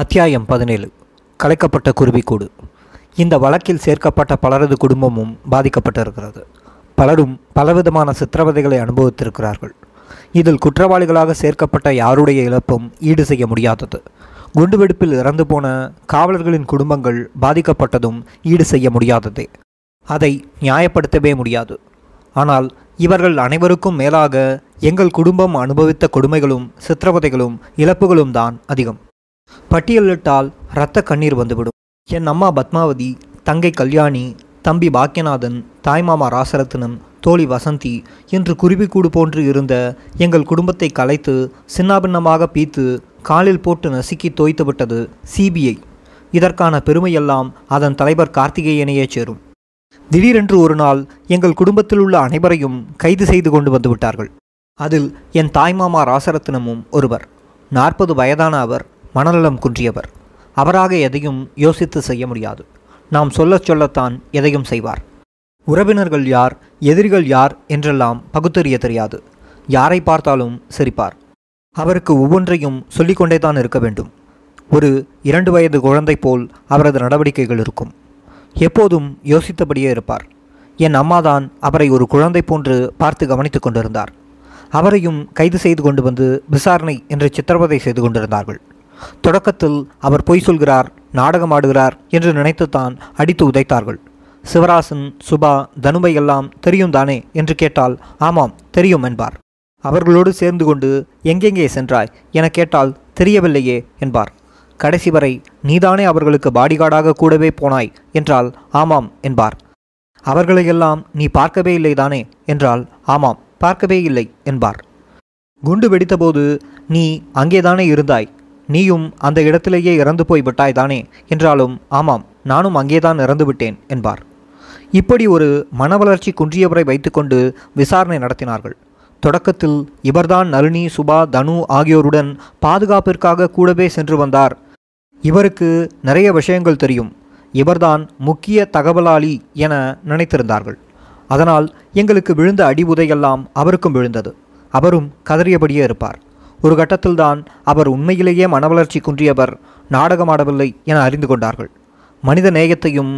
அத்தியாயம் பதினேழு. கலைக்கப்பட்ட குருவிக்கூடு. இந்த வழக்கில் சேர்க்கப்பட்ட பலரது குடும்பமும் பாதிக்கப்பட்டிருக்கிறது. பலரும் பலவிதமான சித்திரவதைகளை அனுபவித்திருக்கிறார்கள். இதில் குற்றவாளிகளாக சேர்க்கப்பட்ட யாருடைய இழப்பும் ஈடு செய்ய முடியாதது. குண்டுவெடிப்பில் இறந்து போன காவலர்களின் குடும்பங்கள் பாதிக்கப்பட்டதும் ஈடு செய்ய முடியாததே. அதை நியாயப்படுத்தவே முடியாது. ஆனால் இவர்கள் அனைவருக்கும் மேலாக எங்கள் குடும்பம் அனுபவித்த கொடுமைகளும் சித்திரவதைகளும் இழப்புகளும் தான் அதிகம். பட்டியலிட்டால் இரத்த கண்ணீர் வந்துவிடும். என் அம்மா பத்மாவதி தங்கை கல்யாணி தம்பி பாக்கியநாதன் தாய்மாமா ராசரத்னம் தோழி வசந்தி என்று குருவிக்கூடு போன்று இருந்த எங்கள் குடும்பத்தை கலைத்து சின்னாபின்னமாக பீத்து காலில் போட்டு நசுக்கி தோய்த்துவிட்டது சிபிஐ. இதற்கான பெருமையெல்லாம் அதன் தலைவர் கார்த்திகேயனையே சேரும். திடீரென்று ஒரு நாள் எங்கள் குடும்பத்தில் உள்ள அனைவரையும் கைது செய்து கொண்டு வந்துவிட்டார்கள் அதில் என் தாய்மாமா ராசரத்னமும் ஒருவர். நாற்பது வயதான அவர் மனநலம் குன்றியவர். அவராக எதையும் யோசித்து செய்ய முடியாது. நாம் சொல்லச் சொல்லத்தான் எதையும் செய்வார். உறவினர்கள் யார் எதிரிகள் யார் என்றெல்லாம் பகுத்தறிய தெரியாது. யாரை பார்த்தாலும் சிரிப்பார். அவருக்கு ஒவ்வொன்றையும் சொல்லிக்கொண்டே தான் இருக்க வேண்டும். ஒரு இரண்டு வயது குழந்தை போல் அவரது நடவடிக்கைகள் இருக்கும். எப்போதும் யோசித்தபடியே இருப்பார். என் அம்மாதான் அவரை ஒரு குழந்தை போன்று பார்த்து கவனித்து கொண்டிருந்தார். அவரையும் கைது செய்து கொண்டு வந்து விசாரணை என்று சித்திரவதை செய்து கொண்டிருந்தார்கள். தொடக்கத்தில் அவர் பொய் சொல்கிறார் நாடகம் ஆடுகிறார் என்று நினைத்துத்தான் அடித்து உதைத்தார்கள். சிவராசன் சுபா தனுவை எல்லாம் தெரியும் தானே என்று கேட்டால் ஆமாம் தெரியும் என்பார். அவர்களோடு சேர்ந்து கொண்டு எங்கெங்கே சென்றாய்? என கேட்டால் தெரியவில்லையே என்பார். கடைசி வரை நீதானே அவர்களுக்கு பாடிகார்டாக கூடவே போனாய்? என்றால் ஆமாம் என்பார். அவர்களையெல்லாம் நீ பார்க்கவே இல்லை தானே? என்றால் ஆமாம் பார்க்கவே இல்லை என்பார். குண்டு வெடித்தபோது நீ அங்கேதானே இருந்தாய்? நீயும் அந்த இடத்திலேயே இறந்து போய் விட்டாய் தானே என்றாலும் ஆமாம் நானும் அங்கேதான் இறந்து விட்டேன் என்பார். இப்படி ஒரு மனவளர்ச்சி குன்றியவரை வைத்துக்கொண்டு விசாரணை நடத்தினார்கள். தொடக்கத்தில் இவர்தான் நளினி சுபா தனு ஆகியோருடன் பாதுகாப்பிற்காக கூடவே சென்று வந்தார். இவருக்கு நிறைய விஷயங்கள் தெரியும். இவர்தான் முக்கிய தகவலாளி என நினைத்திருந்தார்கள். அதனால் எங்களுக்கு விழுந்த அடி உதையெல்லாம் அவருக்கும் விழுந்தது. அவரும் கதறியபடியே இருப்பார். ஒரு கட்டத்தில்தான் அவர் உண்மையிலேயே மனவளர்ச்சி குன்றியவர் நாடகமாடவில்லை என அறிந்து கொண்டார்கள். மனித நேயத்தையும்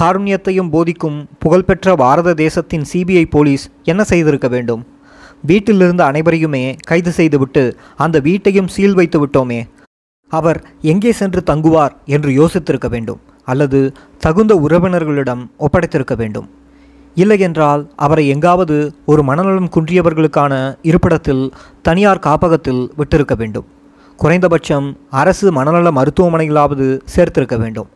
காருண்யத்தையும் போதிக்கும் புகழ்பெற்ற பாரத தேசத்தின் சிபிஐ போலீஸ் என்ன செய்திருக்க வேண்டும்? வீட்டிலிருந்த அனைவரையுமே கைது செய்துவிட்டு அந்த வீட்டையும் சீல் வைத்து விட்டோமே. அவர் எங்கே சென்று தங்குவார் என்று யோசித்திருக்க வேண்டும் அல்லது தகுந்த உறவினர்களிடம் ஒப்படைத்திருக்க வேண்டும். இல்லையென்றால் அவரை எங்காவது ஒரு மனநலம் குன்றியவர்களுக்கான இருப்பிடத்தில் தனியார் காப்பகத்தில் விட்டிருக்க வேண்டும். குறைந்தபட்சம் அரசு மனநல மருத்துவமனையிலாவது சேர்த்திருக்க வேண்டும்.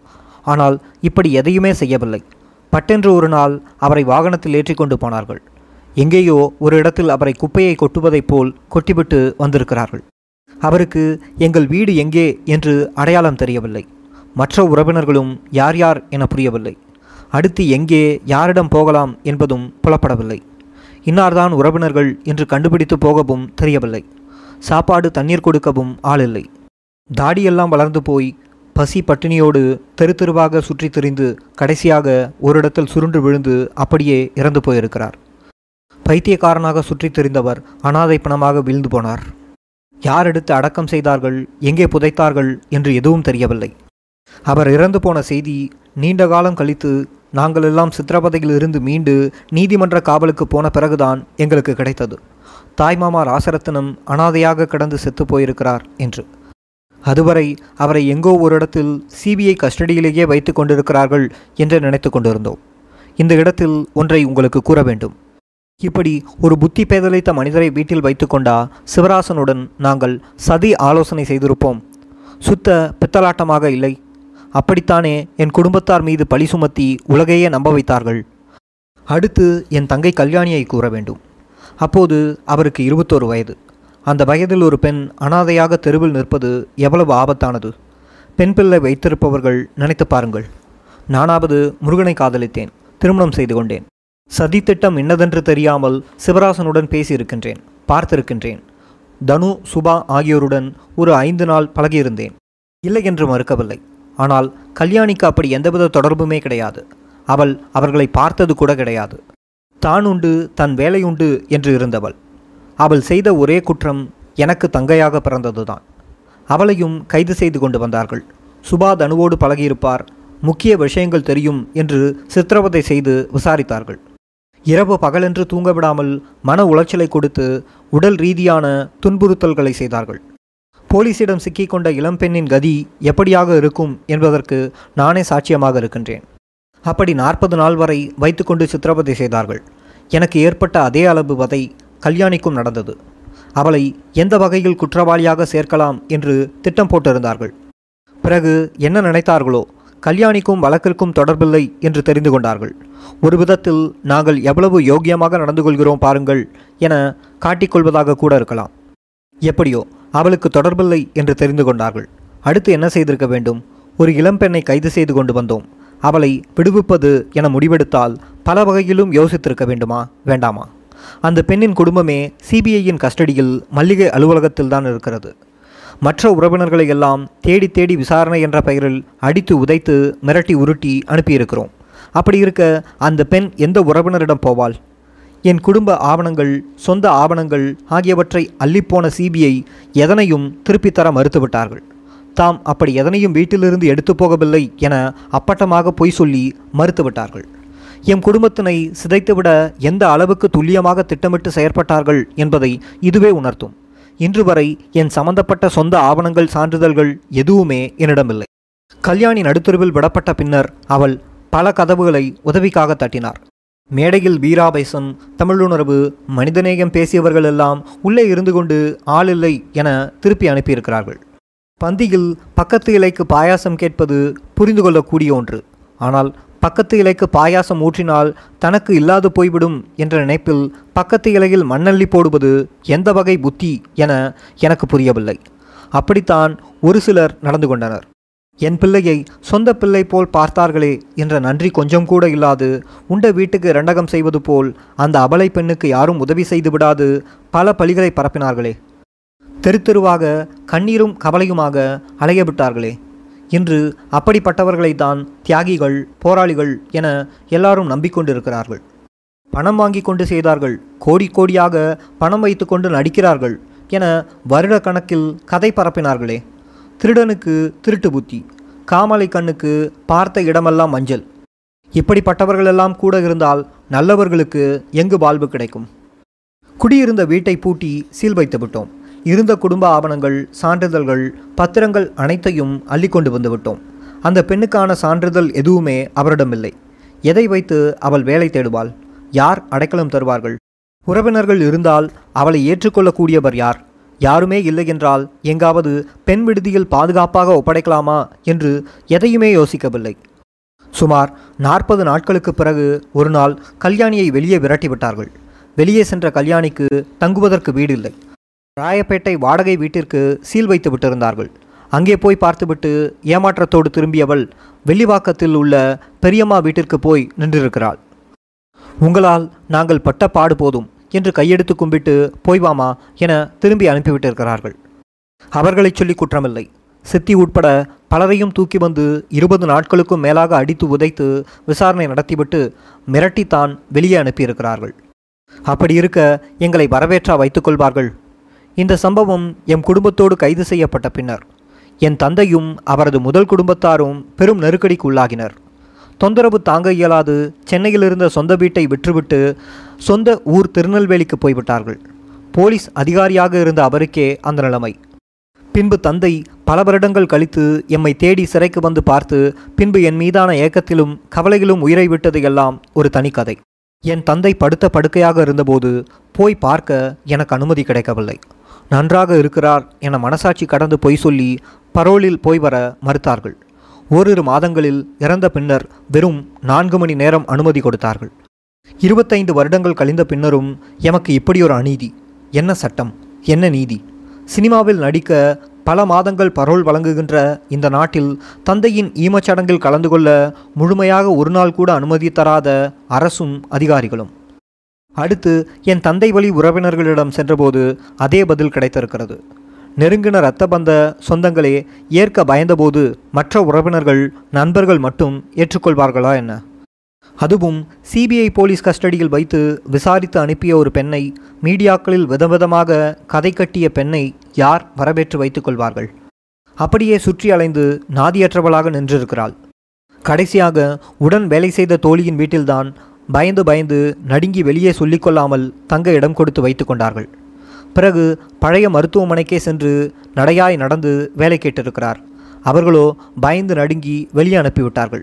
ஆனால் இப்படி எதையுமே செய்யவில்லை. பட்டென்று ஒரு நாள் அவரை வாகனத்தில் ஏற்றிக்கொண்டு போனார்கள். எங்கேயோ ஒரு இடத்தில் அவரை குப்பையை கொட்டுவதைப் போல் கொட்டிவிட்டு வந்திருக்கிறார்கள். அவருக்கு எங்கள் வீடு எங்கே? என்று அடையாளம் தெரியவில்லை. மற்ற உறவினர்களும் யார் யார்? என புரியவில்லை. அடுத்து எங்கே யாரிடம் போகலாம் என்பதும் புலப்படவில்லை. இன்னார்தான் உறவினர்கள் என்று கண்டுபிடித்து போகவும் தெரியவில்லை. சாப்பாடு தண்ணீர் கொடுக்கவும் ஆள் இல்லை தாடியெல்லாம் வளர்ந்து போய் பசி பட்டினியோடு தெரு தெருவாக சுற்றி திரிந்து கடைசியாக ஒரு இடத்தில் சுருண்டு விழுந்து அப்படியே இறந்து போயிருக்கிறார். பைத்தியக்காரனாக சுற்றித் திரிந்தவர் அனாதை பணமாக வீழ்ந்து போனார். யார் எடுத்து அடக்கம் செய்தார்கள் எங்கே புதைத்தார்கள் என்று எதுவும் தெரியவில்லை. அவர் இறந்து போன செய்தி நீண்ட காலம் கழித்து நாங்கள் எல்லாம் சித்திரவதையில் இருந்து மீண்டு நீதிமன்ற காவலுக்கு போன பிறகுதான் எங்களுக்கு கிடைத்தது. தாய்மாமா ராசரத்னம் அனாதையாக கிடந்து செத்து போயிருக்கிறார் என்று. அதுவரை அவரை எங்கோ ஒரு இடத்தில் சிபிஐ கஸ்டடியிலேயே வைத்து கொண்டிருக்கிறார்கள் என்று நினைத்து கொண்டிருந்தோம். இந்த இடத்தில் ஒன்றை உங்களுக்கு கூற வேண்டும். இப்படி ஒரு புத்தி பேதலித்த மனிதரை வீட்டில் வைத்துக்கொண்டா சிவராசனுடன் நாங்கள் சதி ஆலோசனை செய்திருப்போம். சுத்த பித்தலாட்டமாக இல்லை. அப்படித்தானே என் குடும்பத்தார் மீது பழி சுமத்தி உலகையே நம்ப வைத்தார்கள். அடுத்து என் தங்கை கல்யாணியை கூற வேண்டும். அப்போது அவருக்கு இருபத்தோரு வயது. அந்த வயதில் ஒரு பெண் அனாதையாக தெருவில் நிற்பது எவ்வளவு ஆபத்தானது. பெண் பிள்ளை வைத்திருப்பவர்கள் நினைத்து பாருங்கள். நானாவது முருகனை காதலித்தேன் திருமணம் செய்து கொண்டேன். சதித்திட்டம் என்னதென்று தெரியாமல் சிவராசனுடன் பேசியிருக்கின்றேன் பார்த்திருக்கின்றேன். தனு சுபா ஆகியோருடன் ஒரு ஐந்து நாள் பழகியிருந்தேன். இல்லை என்று மறுக்கவில்லை. ஆனால் கல்யாணிக்கு அப்படி எந்தவித தொடர்புமே கிடையாது. அவள் அவர்களை பார்த்தது கூட கிடையாது. தான் உண்டு தன் வேலை உண்டு என்று இருந்தவள். அவள் செய்த ஒரே குற்றம் எனக்கு தங்கையாக பிறந்ததுதான். அவளையும் கைது செய்து கொண்டு வந்தார்கள். சுபா தனுவோடு பழகியிருப்பார். முக்கிய விஷயங்கள் தெரியும் என்று சித்திரவதை செய்து விசாரித்தார்கள். இரவு பகலென்று தூங்க விடாமல் மன உளைச்சலை கொடுத்து உடல் ரீதியான துன்புறுத்தல்களை செய்தார்கள். போலீசிடம் சிக்கிக்கொண்ட இளம்பெண்ணின் கதி எப்படியாக இருக்கும் என்பதற்கு நானே சாட்சியமாக இருக்கின்றேன். அப்படி நாற்பது நாள் வரை வைத்துக்கொண்டு சித்திரவதை செய்தார்கள். எனக்கு ஏற்பட்ட அதே அளவு வதை கல்யாணிக்கும் நடந்தது. அவளை எந்த வகையில் குற்றவாளியாக சேர்க்கலாம் என்று திட்டம் போட்டிருந்தார்கள். பிறகு என்ன நினைத்தார்களோ கல்யாணிக்கும் வழக்கிற்கும் தொடர்பில்லை என்று தெரிந்து கொண்டார்கள். ஒரு விதத்தில் நாங்கள் எவ்வளவு யோக்கியமாக நடந்து கொள்கிறோம் பாருங்கள் என காட்டிக்கொள்வதாக கூட இருக்கலாம். எப்படியோ அவளுக்கு தொடர்பில்லை என்று தெரிந்து கொண்டார்கள். அடுத்து என்ன செய்திருக்க வேண்டும்? ஒரு இளம்பெண்ணை கைது செய்து கொண்டு வந்தோம். அவளை விடுவிப்பது என முடிவெடுத்தால் பல வகையிலும் யோசித்திருக்க வேண்டுமா? வேண்டாமா? அந்த பெண்ணின் குடும்பமே சிபிஐயின் கஸ்டடியில் மல்லிகை அலுவலகத்தில் தான் இருக்கிறது. மற்ற உறவினர்களை எல்லாம் தேடி தேடி விசாரணை என்ற பெயரில் அடித்து உதைத்து மிரட்டி உருட்டி அனுப்பியிருக்கிறோம். அப்படி இருக்க அந்த பெண் எந்த உறவினரிடம் போவாள்? என் குடும்ப ஆவணங்கள் சொந்த ஆவணங்கள் ஆகியவற்றை அள்ளிப்போன சிபிஐ எதனையும் திருப்பித்தர மறுத்துவிட்டார்கள். தாம் அப்படி எதனையும் வீட்டிலிருந்து எடுத்து போகவில்லை என அப்பட்டமாக பொய் சொல்லி மறுத்துவிட்டார்கள். எம் குடும்பத்தினை சிதைத்துவிட எந்த அளவுக்கு துல்லியமாக திட்டமிட்டு செயற்பட்டார்கள் என்பதை இதுவே உணர்த்தும். இன்று வரை என் சம்பந்தப்பட்ட சொந்த ஆவணங்கள் சான்றிதழ்கள் எதுவுமே என்னிடமில்லை. கல்யாணி நடுத்தருவில் விடப்பட்ட பின்னர் அவள் பல கதவுகளை உதவிக்காக தட்டினார். மேடையில் வீராபேசம் தமிழுணர்வு மனிதநேயம் பேசியவர்கள் எல்லாம் உள்ளே இருந்து கொண்டு ஆள் இல்லை என திருப்பி அனுப்பியிருக்கிறார்கள். பந்தியில் பக்கத்து இலைக்கு பாயாசம் கேட்பது புரிந்து கொள்ளக்கூடிய ஒன்று. ஆனால் பக்கத்து இலைக்கு பாயாசம் ஊற்றினால் தனக்கு இல்லாது போய்விடும் என்ற நினைப்பில் பக்கத்து இலையில் மண்ணள்ளி போடுவது எந்த வகை புத்தி என எனக்கு புரியவில்லை. அப்படித்தான் ஒரு சிலர் நடந்து கொண்டனர். என் பிள்ளையை சொந்த பிள்ளை போல் பார்த்தார்களே என்ற நன்றி கொஞ்சம் கூட இல்லாது உண்ட வீட்டுக்கு இரண்டகம் செய்வது போல் அந்த அபலை பெண்ணுக்கு யாரும் உதவி செய்து விடாது பல பழிகளை பரப்பினார்களே. தெரு தெருவாக கண்ணீரும் கவலையுமாக அலைய விட்டார்களே. இன்று அப்படிப்பட்டவர்களை தான் தியாகிகள் போராளிகள் என எல்லாரும் நம்பிக்கொண்டிருக்கிறார்கள். பணம் வாங்கி கொண்டு செய்தார்கள் கோடி கோடியாக பணம் வைத்துக்கொண்டு நடிக்கிறார்கள் என வருட கணக்கில் கதை பரப்பினார்களே. திருடனுக்கு திருட்டு புத்தி காமலை கண்ணுக்கு பார்த்த இடமெல்லாம் மஞ்சள் இப்படிப்பட்டவர்களெல்லாம் கூட இருந்தால் நல்லவர்களுக்கு எங்கு வாழ்வு கிடைக்கும்? குடியிருந்த வீட்டை பூட்டி சீல் வைத்து விட்டோம். இருந்த குடும்ப ஆவணங்கள் சான்றிதழ்கள் பத்திரங்கள் அனைத்தையும் அள்ளி கொண்டு வந்து விட்டோம். அந்த பெண்ணுக்கான சான்றிதழ் எதுவுமே அவரிடமில்லை. எதை வைத்து அவள் வேலை தேடுவாள்? யார் அடைக்கலம் தருவார்கள்? உறவினர்கள் இருந்தால் அவளை ஏற்றுக்கொள்ளக்கூடியவர் யார்? யாருமே இல்லை என்றால் எங்காவது பெண் விடுதியில் பாதுகாப்பாக ஒப்படைக்கலாமா என்று எதையுமே யோசிக்கவில்லை. சுமார் நாற்பது நாட்களுக்கு பிறகு ஒரு நாள் கல்யாணியை வெளியே விரட்டி விட்டார்கள் வெளியே சென்ற கல்யாணிக்கு தங்குவதற்கு வீடு இல்லை ராயப்பேட்டை வாடகை வீட்டிற்கு சீல் வைத்து விட்டிருந்தார்கள். அங்கே போய் பார்த்துவிட்டு ஏமாற்றத்தோடு திரும்பியவள் வெள்ளிவாக்கத்தில் உள்ள பெரியம்மா வீட்டிற்கு போய் நின்றிருக்கிறாள். உங்களால் நாங்கள் பட்ட பாடு போதும். என்று கையெடுத்து கும்பிட்டு போய்வாமா என திரும்பி அனுப்பிவிட்டிருக்கிறார்கள். அவர்களைச் சொல்லி குற்றமில்லை. சித்தி உட்பட பலரையும் தூக்கி வந்து இருபது நாட்களுக்கும் மேலாக அடித்து உதைத்து விசாரணை நடத்திவிட்டு மிரட்டித்தான் வெளியே அனுப்பியிருக்கிறார்கள். அப்படி இருக்க எங்களை வரவேற்றா வைத்துக்கொள்வார்கள் இந்த சம்பவம் எம் குடும்பத்தோடு கைது செய்யப்பட்ட பின்னர் என் தந்தையும் அவரது முதல் குடும்பத்தாரும் பெரும் நெருக்கடிக்கு உள்ளாகினர். தொந்தரவு தாங்க இயலாது. சென்னையில் இருந்த சொந்த வீட்டை விற்றுவிட்டு சொந்த ஊர் திருநெல்வேலிக்கு போய்விட்டார்கள். போலீஸ் அதிகாரியாக இருந்த அவருக்கே அந்த நிலைமை. பின்பு தந்தை பல வருடங்கள் கழித்து எம்மை தேடி சிறைக்கு வந்து பார்த்து பின்பு என் மீதான ஏக்கத்திலும் கவலையிலும் உயிரை விட்டது எல்லாம் ஒரு தனிக்கதை என் தந்தை படுத்த படுக்கையாக இருந்தபோது போய் பார்க்க எனக்கு அனுமதி கிடைக்கவில்லை. நன்றாக இருக்கிறார் என மனசாட்சி கடந்து பொய் சொல்லி பரோலில் போய் வர மறுத்தார்கள். ஓரிரு மாதங்களில் இறந்த பின்னர் வெறும் நான்கு மணி நேரம் அனுமதி கொடுத்தார்கள். இருபத்தைந்து வருடங்கள் கழிந்த பின்னரும் எமக்கு இப்படி ஒரு அநீதி. என்ன சட்டம்? என்ன நீதி? சினிமாவில் நடிக்க பல மாதங்கள் பரோல் வழங்குகின்ற இந்த நாட்டில் தந்தையின் ஈமச்சடங்கில் கலந்து கொள்ள முழுமையாக ஒரு நாள் கூட அனுமதி தராத அரசும் அதிகாரிகளும். அடுத்து என் தந்தை வழி உறவினர்களிடம் சென்றபோது அதே பதில் கிடைத்திருக்கிறது. நெருங்கின இரத்த பந்த சொந்தங்களே ஏற்க பயந்தபோது மற்ற உறவினர்கள் நண்பர்கள் மட்டும் ஏற்றுக்கொள்வார்களா என்ன? அதுவும் சிபிஐ போலீஸ் கஸ்டடியில் வைத்து விசாரித்து அனுப்பிய ஒரு பெண்ணை மீடியாக்களில் விதவிதமாக கதை கட்டிய பெண்ணை யார் வரவேற்று வைத்துக் கொள்வார்கள்? அப்படியே சுற்றி அலைந்து நாதியற்றவளாக நின்றிருக்கிறாள். கடைசியாக உடன் வேலை செய்த தோழியின் வீட்டில்தான் பயந்து பயந்து நடுங்கி வெளியே சொல்லிக்கொள்ளாமல் தங்க இடம் கொடுத்து வைத்து கொண்டார்கள். பிறகு பழைய மருத்துவமனைக்கே சென்று நடையாய் நடந்து வேலை கேட்டிருக்கிறார். அவர்களோ பயந்து நடுங்கி வெளியே அனுப்பிவிட்டார்கள்.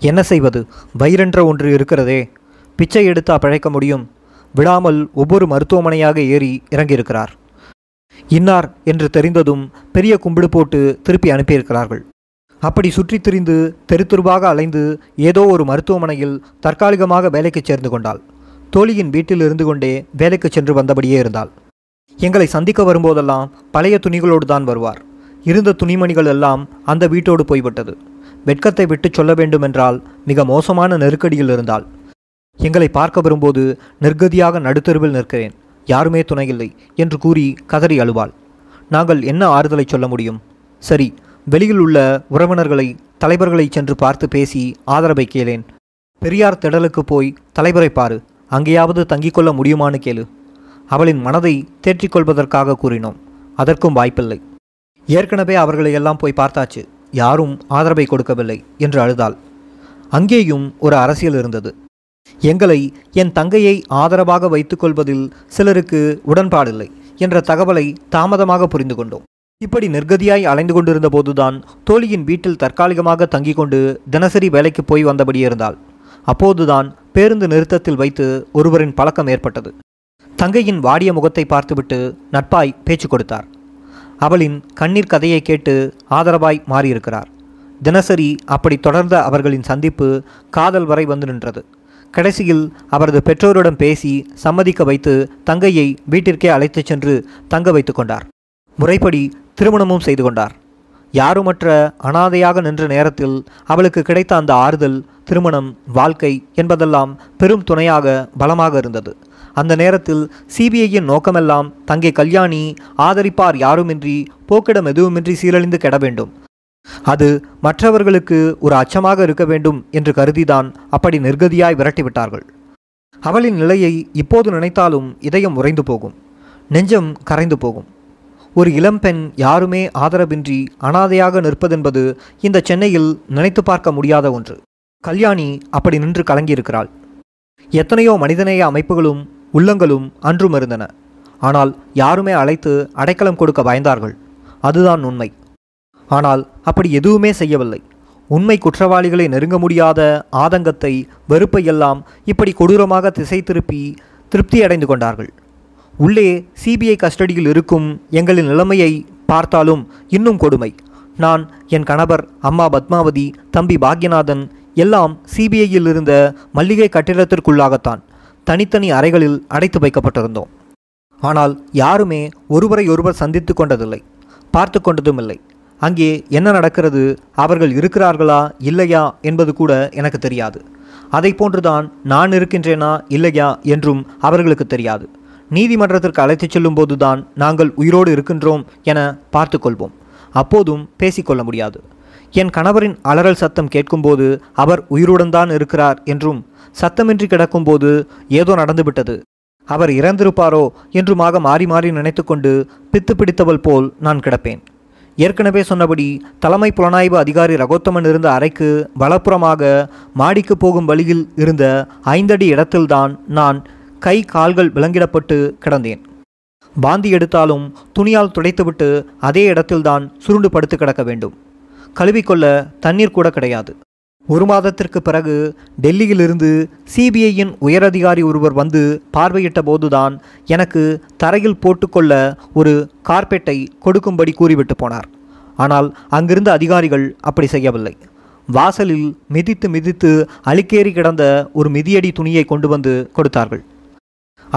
என்ன செய்வது? வயிறென்ற ஒன்று இருக்கிறதே. பிச்சை எடுத்தா பிழைக்க முடியும். விடாமல் ஒவ்வொரு மருத்துவமனையாக ஏறி இறங்கியிருக்கிறார். இன்னார்? என்று தெரிந்ததும் பெரிய கும்பிடு போட்டு திருப்பி அனுப்பியிருக்கிறார்கள். அப்படி சுற்றித் திரிந்து தெரு தெருவாக அலைந்து ஏதோ ஒரு மருத்துவமனையில் தற்காலிகமாக வேலைக்கு சேர்ந்து கொண்டாள். தோழியின் வீட்டில் இருந்து கொண்டே வேலைக்கு சென்று வந்தபடியே இருந்தாள். எங்களை சந்திக்க வரும்போதெல்லாம் பழைய துணிகளோடு தான் வருவார். இருந்த துணிமணிகள் எல்லாம் அந்த வீட்டோடு போய்விட்டது. வெட்கத்தை விட்டு சொல்ல வேண்டுமென்றால் மிக மோசமான நெருக்கடியில் இருந்தால் எங்களை பார்க்க வரும்போது நிர்கதியாக நடுத்தெருவில் நிற்கிறேன். யாருமே துணையில்லை என்று கூறி கதறி அழுவாள். நாங்கள் என்ன ஆறுதலை சொல்ல முடியும்? சரி வெளியில் உள்ள உறவினர்களை தலைவர்களை சென்று பார்த்து பேசி ஆதரவை கேளேன். பெரியார் திடலுக்கு போய் தலைவரை பாரு அங்கேயாவது தங்கிக் கொள்ள முடியுமான்னு கேளு. அவளின் மனதை தேற்றிக்கொள்வதற்காக கூறினோம். அதற்கும் வாய்ப்பில்லை. ஏற்கனவே அவர்களை எல்லாம் போய் பார்த்தாச்சு. யாரும் ஆதரவை கொடுக்கவில்லை என்று அழுதாள். அங்கேயும் ஒரு அரசியல் இருந்தது. எங்களை என் தங்கையை ஆதரவாக வைத்துக்கொள்வதில் சிலருக்கு உடன்பாடில்லை என்ற தகவலை தாமதமாக புரிந்து கொண்டோம். இப்படி நிர்கதியாய் அலைந்து கொண்டிருந்த போதுதான் தோழியின் வீட்டில் தற்காலிகமாக தங்கிக் கொண்டு தினசரி வேலைக்கு போய் வந்தபடி இருந்தாள். அப்போதுதான் பேருந்து நிறுத்தத்தில் வைத்து ஒருவரின் பழக்கம் ஏற்பட்டது. தங்கையின் வாடிய முகத்தை பார்த்துவிட்டு நட்பாய் பேச்சு கொடுத்தார். அவளின் கண்ணீர் கதையை கேட்டு ஆதரவாய் மாறியிருக்கிறார். தினசரி அப்படி தொடர்ந்த அவர்களின் சந்திப்பு காதல் வரை வந்து நின்றது. கடைசியில் அவரது பெற்றோரிடம் பேசி சம்மதிக்க வைத்து தங்கையை வீட்டிற்கே அழைத்துச் சென்று தங்க வைத்து கொண்டார். முறைப்படி திருமணமும் செய்து கொண்டார். யாருமற்ற அனாதையாக நின்ற நேரத்தில் அவளுக்கு கிடைத்த அந்த ஆறுதல் திருமணம் வாழ்க்கை என்பதெல்லாம் பெரும் துணையாக பலமாக இருந்தது. அந்த நேரத்தில் சிபிஐயின் நோக்கமெல்லாம் தங்கை கல்யாணி ஆதரிப்பார் யாருமின்றி போக்கிடம் எதுவுமின்றி சீரழிந்து கெட வேண்டும். அது மற்றவர்களுக்கு ஒரு அச்சமாக இருக்க வேண்டும் என்று கருதிதான் அப்படி நிர்கதியாய் விரட்டிவிட்டார்கள். அவளின் நிலையை இப்போது நினைத்தாலும் இதயம் உறைந்து போகும். நெஞ்சம் கரைந்து போகும். ஒரு இளம்பெண் யாருமே ஆதரவின்றி அனாதையாக நிற்பதென்பது இந்த சென்னையில் நினைத்து பார்க்க முடியாத ஒன்று. கல்யாணி அப்படி நின்று கலங்கியிருக்கிறாள். எத்தனையோ மனிதநேய அமைப்புகளும் உள்ளங்களும் அன்றும் இருந்தன. ஆனால் யாருமே அழைத்து அடைக்கலம் கொடுக்க பயந்தார்கள். அதுதான் உண்மை. ஆனால் அப்படி எதுவுமே செய்யவில்லை. உண்மை குற்றவாளிகளை நெருங்க முடியாத ஆதங்கத்தை வெறுப்பை எல்லாம் இப்படி கொடூரமாக திசை திருப்பி திருப்தி அடைந்து கொண்டார்கள். உள்ளே சிபிஐ கஸ்டடியில் இருக்கும் எங்களின் நிலைமையை பார்த்தாலும் இன்னும் கொடுமை. நான் என் கணவர் அம்மா பத்மாவதி தம்பி பாக்யநாதன் எல்லாம் சிபிஐயில் இருந்த மல்லிகை கட்டிடத்திற்குள்ளாகத்தான். தனித்தனி அறைகளில் அடைத்து வைக்கப்பட்டிருந்தோம். ஆனால் யாருமே ஒருவரை ஒருவர் சந்தித்து கொண்டதில்லை பார்த்து கொண்டதும் இல்லை. அங்கே என்ன நடக்கிறது அவர்கள் இருக்கிறார்களா இல்லையா என்பது கூட எனக்கு தெரியாது. அதை போன்றுதான் நான் இருக்கின்றேனா இல்லையா என்றும் அவர்களுக்கு தெரியாது. நீதிமன்றத்திற்கு அழைத்துச் செல்லும்போதுதான் நாங்கள் உயிரோடு இருக்கின்றோம் என பார்த்து கொள்வோம். அப்போதும் பேசிக்கொள்ள முடியாது. என் கணவரின் அலறல் சத்தம் கேட்கும்போது அவர் உயிருடன் தான் இருக்கிறார் என்றும் சத்தமின்றி கிடக்கும்போது ஏதோ நடந்துவிட்டது. அவர் இறந்திருப்பாரோ என்றுமாக மாறி மாறி நினைத்துக்கொண்டு பித்து பிடித்தவள் போல் நான் கிடப்பேன். ஏற்கனவே சொன்னபடி தலைமை புலனாய்வு அதிகாரி ரகோத்தமன் இருந்த அறைக்கு வலப்புறமாக மாடிக்கு போகும் வழியில் இருந்த ஐந்தடி இடத்தில்தான் நான் கை கால்கள் விலங்கிடப்பட்டு கிடந்தேன். பாந்தி எடுத்தாலும் துணியால் துடைத்துவிட்டு அதே இடத்தில்தான் சுருண்டு படுத்து கிடக்க வேண்டும். கழுவிக்கொள்ள தண்ணீர் கூட கிடையாது. ஒரு மாதத்திற்கு பிறகு டெல்லியிலிருந்து சிபிஐயின் உயரதிகாரி ஒருவர் வந்து பார்வையிட்ட போதுதான் எனக்கு தரையில் போட்டுக்கொள்ள ஒரு கார்பெட்டை கொடுக்கும்படி கூறிவிட்டு போனார். ஆனால் அங்கிருந்த அதிகாரிகள் அப்படி செய்யவில்லை. வாசலில் மிதித்து மிதித்து அழுக்கேறி கிடந்த ஒரு மிதியடி துணியை கொண்டு வந்து கொடுத்தார்கள்.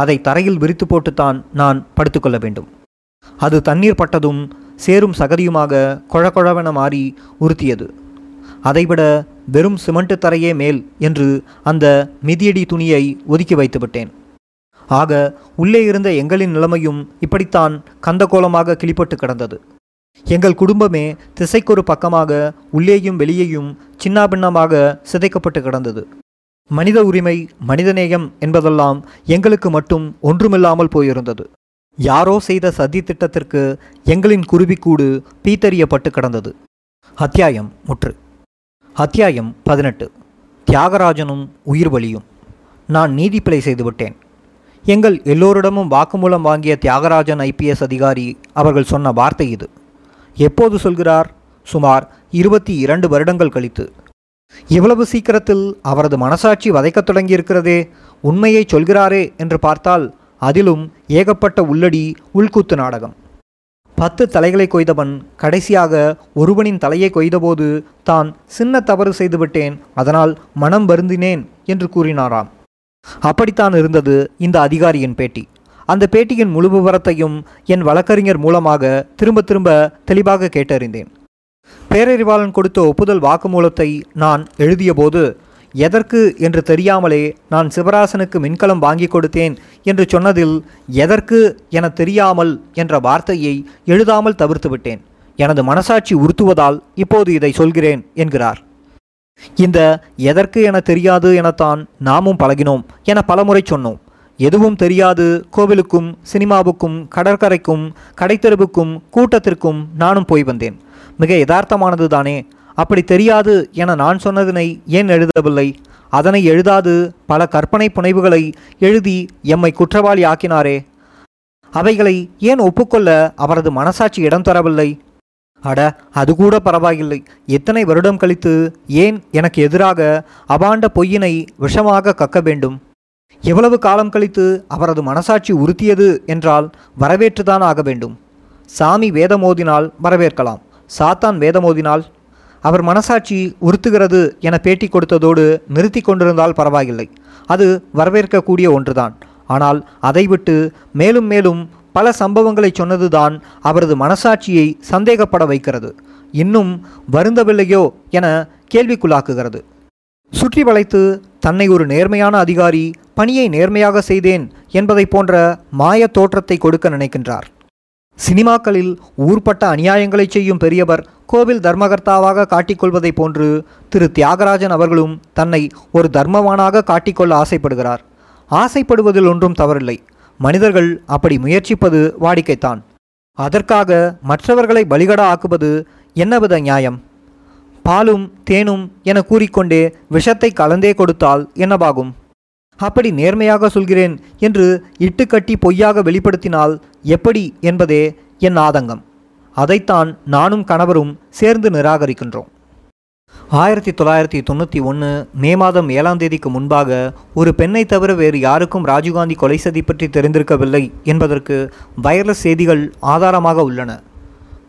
அதை தரையில் விரித்து போட்டுத்தான் நான் படுத்துக்கொள்ள வேண்டும். அது தண்ணீர் பட்டதும் சேரும் சகதியுமாக கொழகொழவென மாறி உறுத்தியது. அதைவிட வெறும் சிமெண்ட் தரையே மேல் என்று அந்த மிதியடி துணியை ஒதுக்கி வைத்துவிட்டேன் ஆக உள்ளே இருந்த எங்களின் நிலைமையும் இப்படித்தான் கந்தகோலமாக கிளிப்பட்டு கிடந்தது. எங்கள் குடும்பமே திசைக்கொரு பக்கமாக உள்ளேயும் வெளியேயும் சின்னாபின்னமாக சிதைக்கப்பட்டு கிடந்தது. மனித உரிமை மனிதநேயம் என்பதெல்லாம் எங்களுக்கு மட்டும் ஒன்றுமில்லாமல் போயிருந்தது. யாரோ செய்த சதி திட்டத்திற்கு எங்களின் குருவிக்கூடு பீத்தறியப்பட்டு கிடந்தது. அத்தியாயம் முற்று. அத்தியாயம் பதினெட்டு. தியாகராஜனும் உயிர் வலியும். நான் நீதிப்பிழை செய்துவிட்டேன் எங்கள் எல்லோரிடமும் வாக்குமூலம் வாங்கிய தியாகராஜன் ஐபிஎஸ் அதிகாரி அவர்கள் சொன்ன வார்த்தை இது. எப்போது சொல்கிறார்? சுமார் இருபத்தி இரண்டு வருடங்கள் கழித்து. இவ்வளவு சீக்கிரத்தில் அவரது மனசாட்சி வதைக்கத் தொடங்கியிருக்கிறதே உண்மையை சொல்கிறாரே என்று பார்த்தால் அதிலும் ஏகப்பட்ட உள்ளடி உள்கூத்து நாடகம். பத்து தலைகளை கொய்தவன் கடைசியாக ஒருவனின் தலையை கொய்தபோது தான் சின்ன தவறு செய்துவிட்டேன் அதனால் மனம் வருந்தினேன் என்று கூறினாராம். அப்படித்தான் இருந்தது இந்த அதிகாரியின் பேட்டி. அந்த பேட்டியின் முழு விவரத்தையும் என் வழக்கறிஞர் மூலமாக திரும்ப திரும்ப தெளிவாக கேட்டறிந்தேன். பேரறிவாளன் கொடுத்த ஒப்புதல் வாக்குமூலத்தை நான் எழுதியபோது எதற்கு என்று தெரியாமலே நான் சிவராசனுக்கு மின்கலம் வாங்கி கொடுத்தேன் என்று சொன்னதில் எதற்கு என தெரியாமல் என்ற வார்த்தையை எழுதாமல் தவிர்த்துவிட்டேன் எனது மனசாட்சி உறுத்துவதால் இப்போது இதை சொல்கிறேன் என்கிறார். இந்த எதற்கு என தெரியாது எனத்தான் நாமும் பழகினோம் என பலமுறை சொன்னோம். எதுவும் தெரியாது கோவிலுக்கும் சினிமாவுக்கும் கடற்கரைக்கும் கடைத்தெருவுக்கும் கூட்டத்திற்கும் நானும் போய் வந்தேன். மிக யதார்த்தமானது தானே அப்படி தெரியாது என நான் சொன்னதனை ஏன் எழுதவில்லை? அதனை எழுதாது பல கற்பனை புனைவுகளை எழுதி எம்மை குற்றவாளி ஆக்கினாரே. அவைகளை ஏன் ஒப்புக்கொள்ள அவரது மனசாட்சி இடம் தரவில்லை? அட அது கூட பரவாயில்லை. எத்தனை வருடம் கழித்து ஏன் எனக்கு எதிராக அபாண்ட பொய்யினை விஷமாக கக்க வேண்டும்? எவ்வளவு காலம் கழித்து அவரது மனசாட்சி உறுத்தியது என்றால் வரவேற்றுதான் ஆக வேண்டும். சாமி வேதமோதினால் வரவேற்கலாம். சாத்தான் வேதமோதினால் அவர் மனசாட்சி உறுத்துகிறது என பேட்டி கொடுத்ததோடு நிறுத்தி கொண்டிருந்தால் பரவாயில்லை. அது வரவேற்கக்கூடிய ஒன்றுதான். ஆனால் அதை விட்டு மேலும் மேலும் பல சம்பவங்களை சொன்னதுதான் அவரது மனசாட்சியை சந்தேகப்பட வைக்கிறது. இன்னும் வருந்தவில்லையோ என கேள்விக்குள்ளாக்குகிறது. சுற்றி வளைத்து தன்னை ஒரு நேர்மையான அதிகாரி பணியை நேர்மையாக செய்தேன் என்பதை போன்ற மாய தோற்றத்தை கொடுக்க நினைக்கின்றார். சினிமாக்களில் ஊர்பட்ட அநியாயங்களை செய்யும் பெரியவர் கோவில் தர்மகர்த்தாவாக காட்டிக்கொள்வதைப் போன்று திரு தியாகராஜன் அவர்களும் தன்னை ஒரு தர்மவானாக காட்டிக்கொள்ள ஆசைப்படுகிறார். ஆசைப்படுவதில் ஒன்றும் தவறில்லை. மனிதர்கள் அப்படி முயற்சிப்பது வாடிக்கைத்தான் அதற்காக மற்றவர்களை பலிகடா ஆக்குவது என்னவித நியாயம்? பாலும் தேனும் என கூறிக்கொண்டே விஷத்தை கலந்தே கொடுத்தால் என்னவாகும்? அப்படி நேர்மையாக சொல்கிறேன் என்று இட்டுக்கட்டி பொய்யாக வெளிப்படுத்தினால் எப்படி என்பதே என் ஆதங்கம். அதைத்தான் நானும் கணவரும் சேர்ந்து நிராகரிக்கின்றோம். ஆயிரத்தி தொள்ளாயிரத்தி தொண்ணூற்றி ஒன்று மே மாதம் ஏழாம் தேதிக்கு முன்பாக ஒரு பெண்ணை தவிர வேறு யாருக்கும் ராஜீவ்காந்தி கொலை சதி பற்றி தெரிந்திருக்கவில்லை என்பதற்கு வயர்லெஸ் செய்திகள் ஆதாரமாக உள்ளன.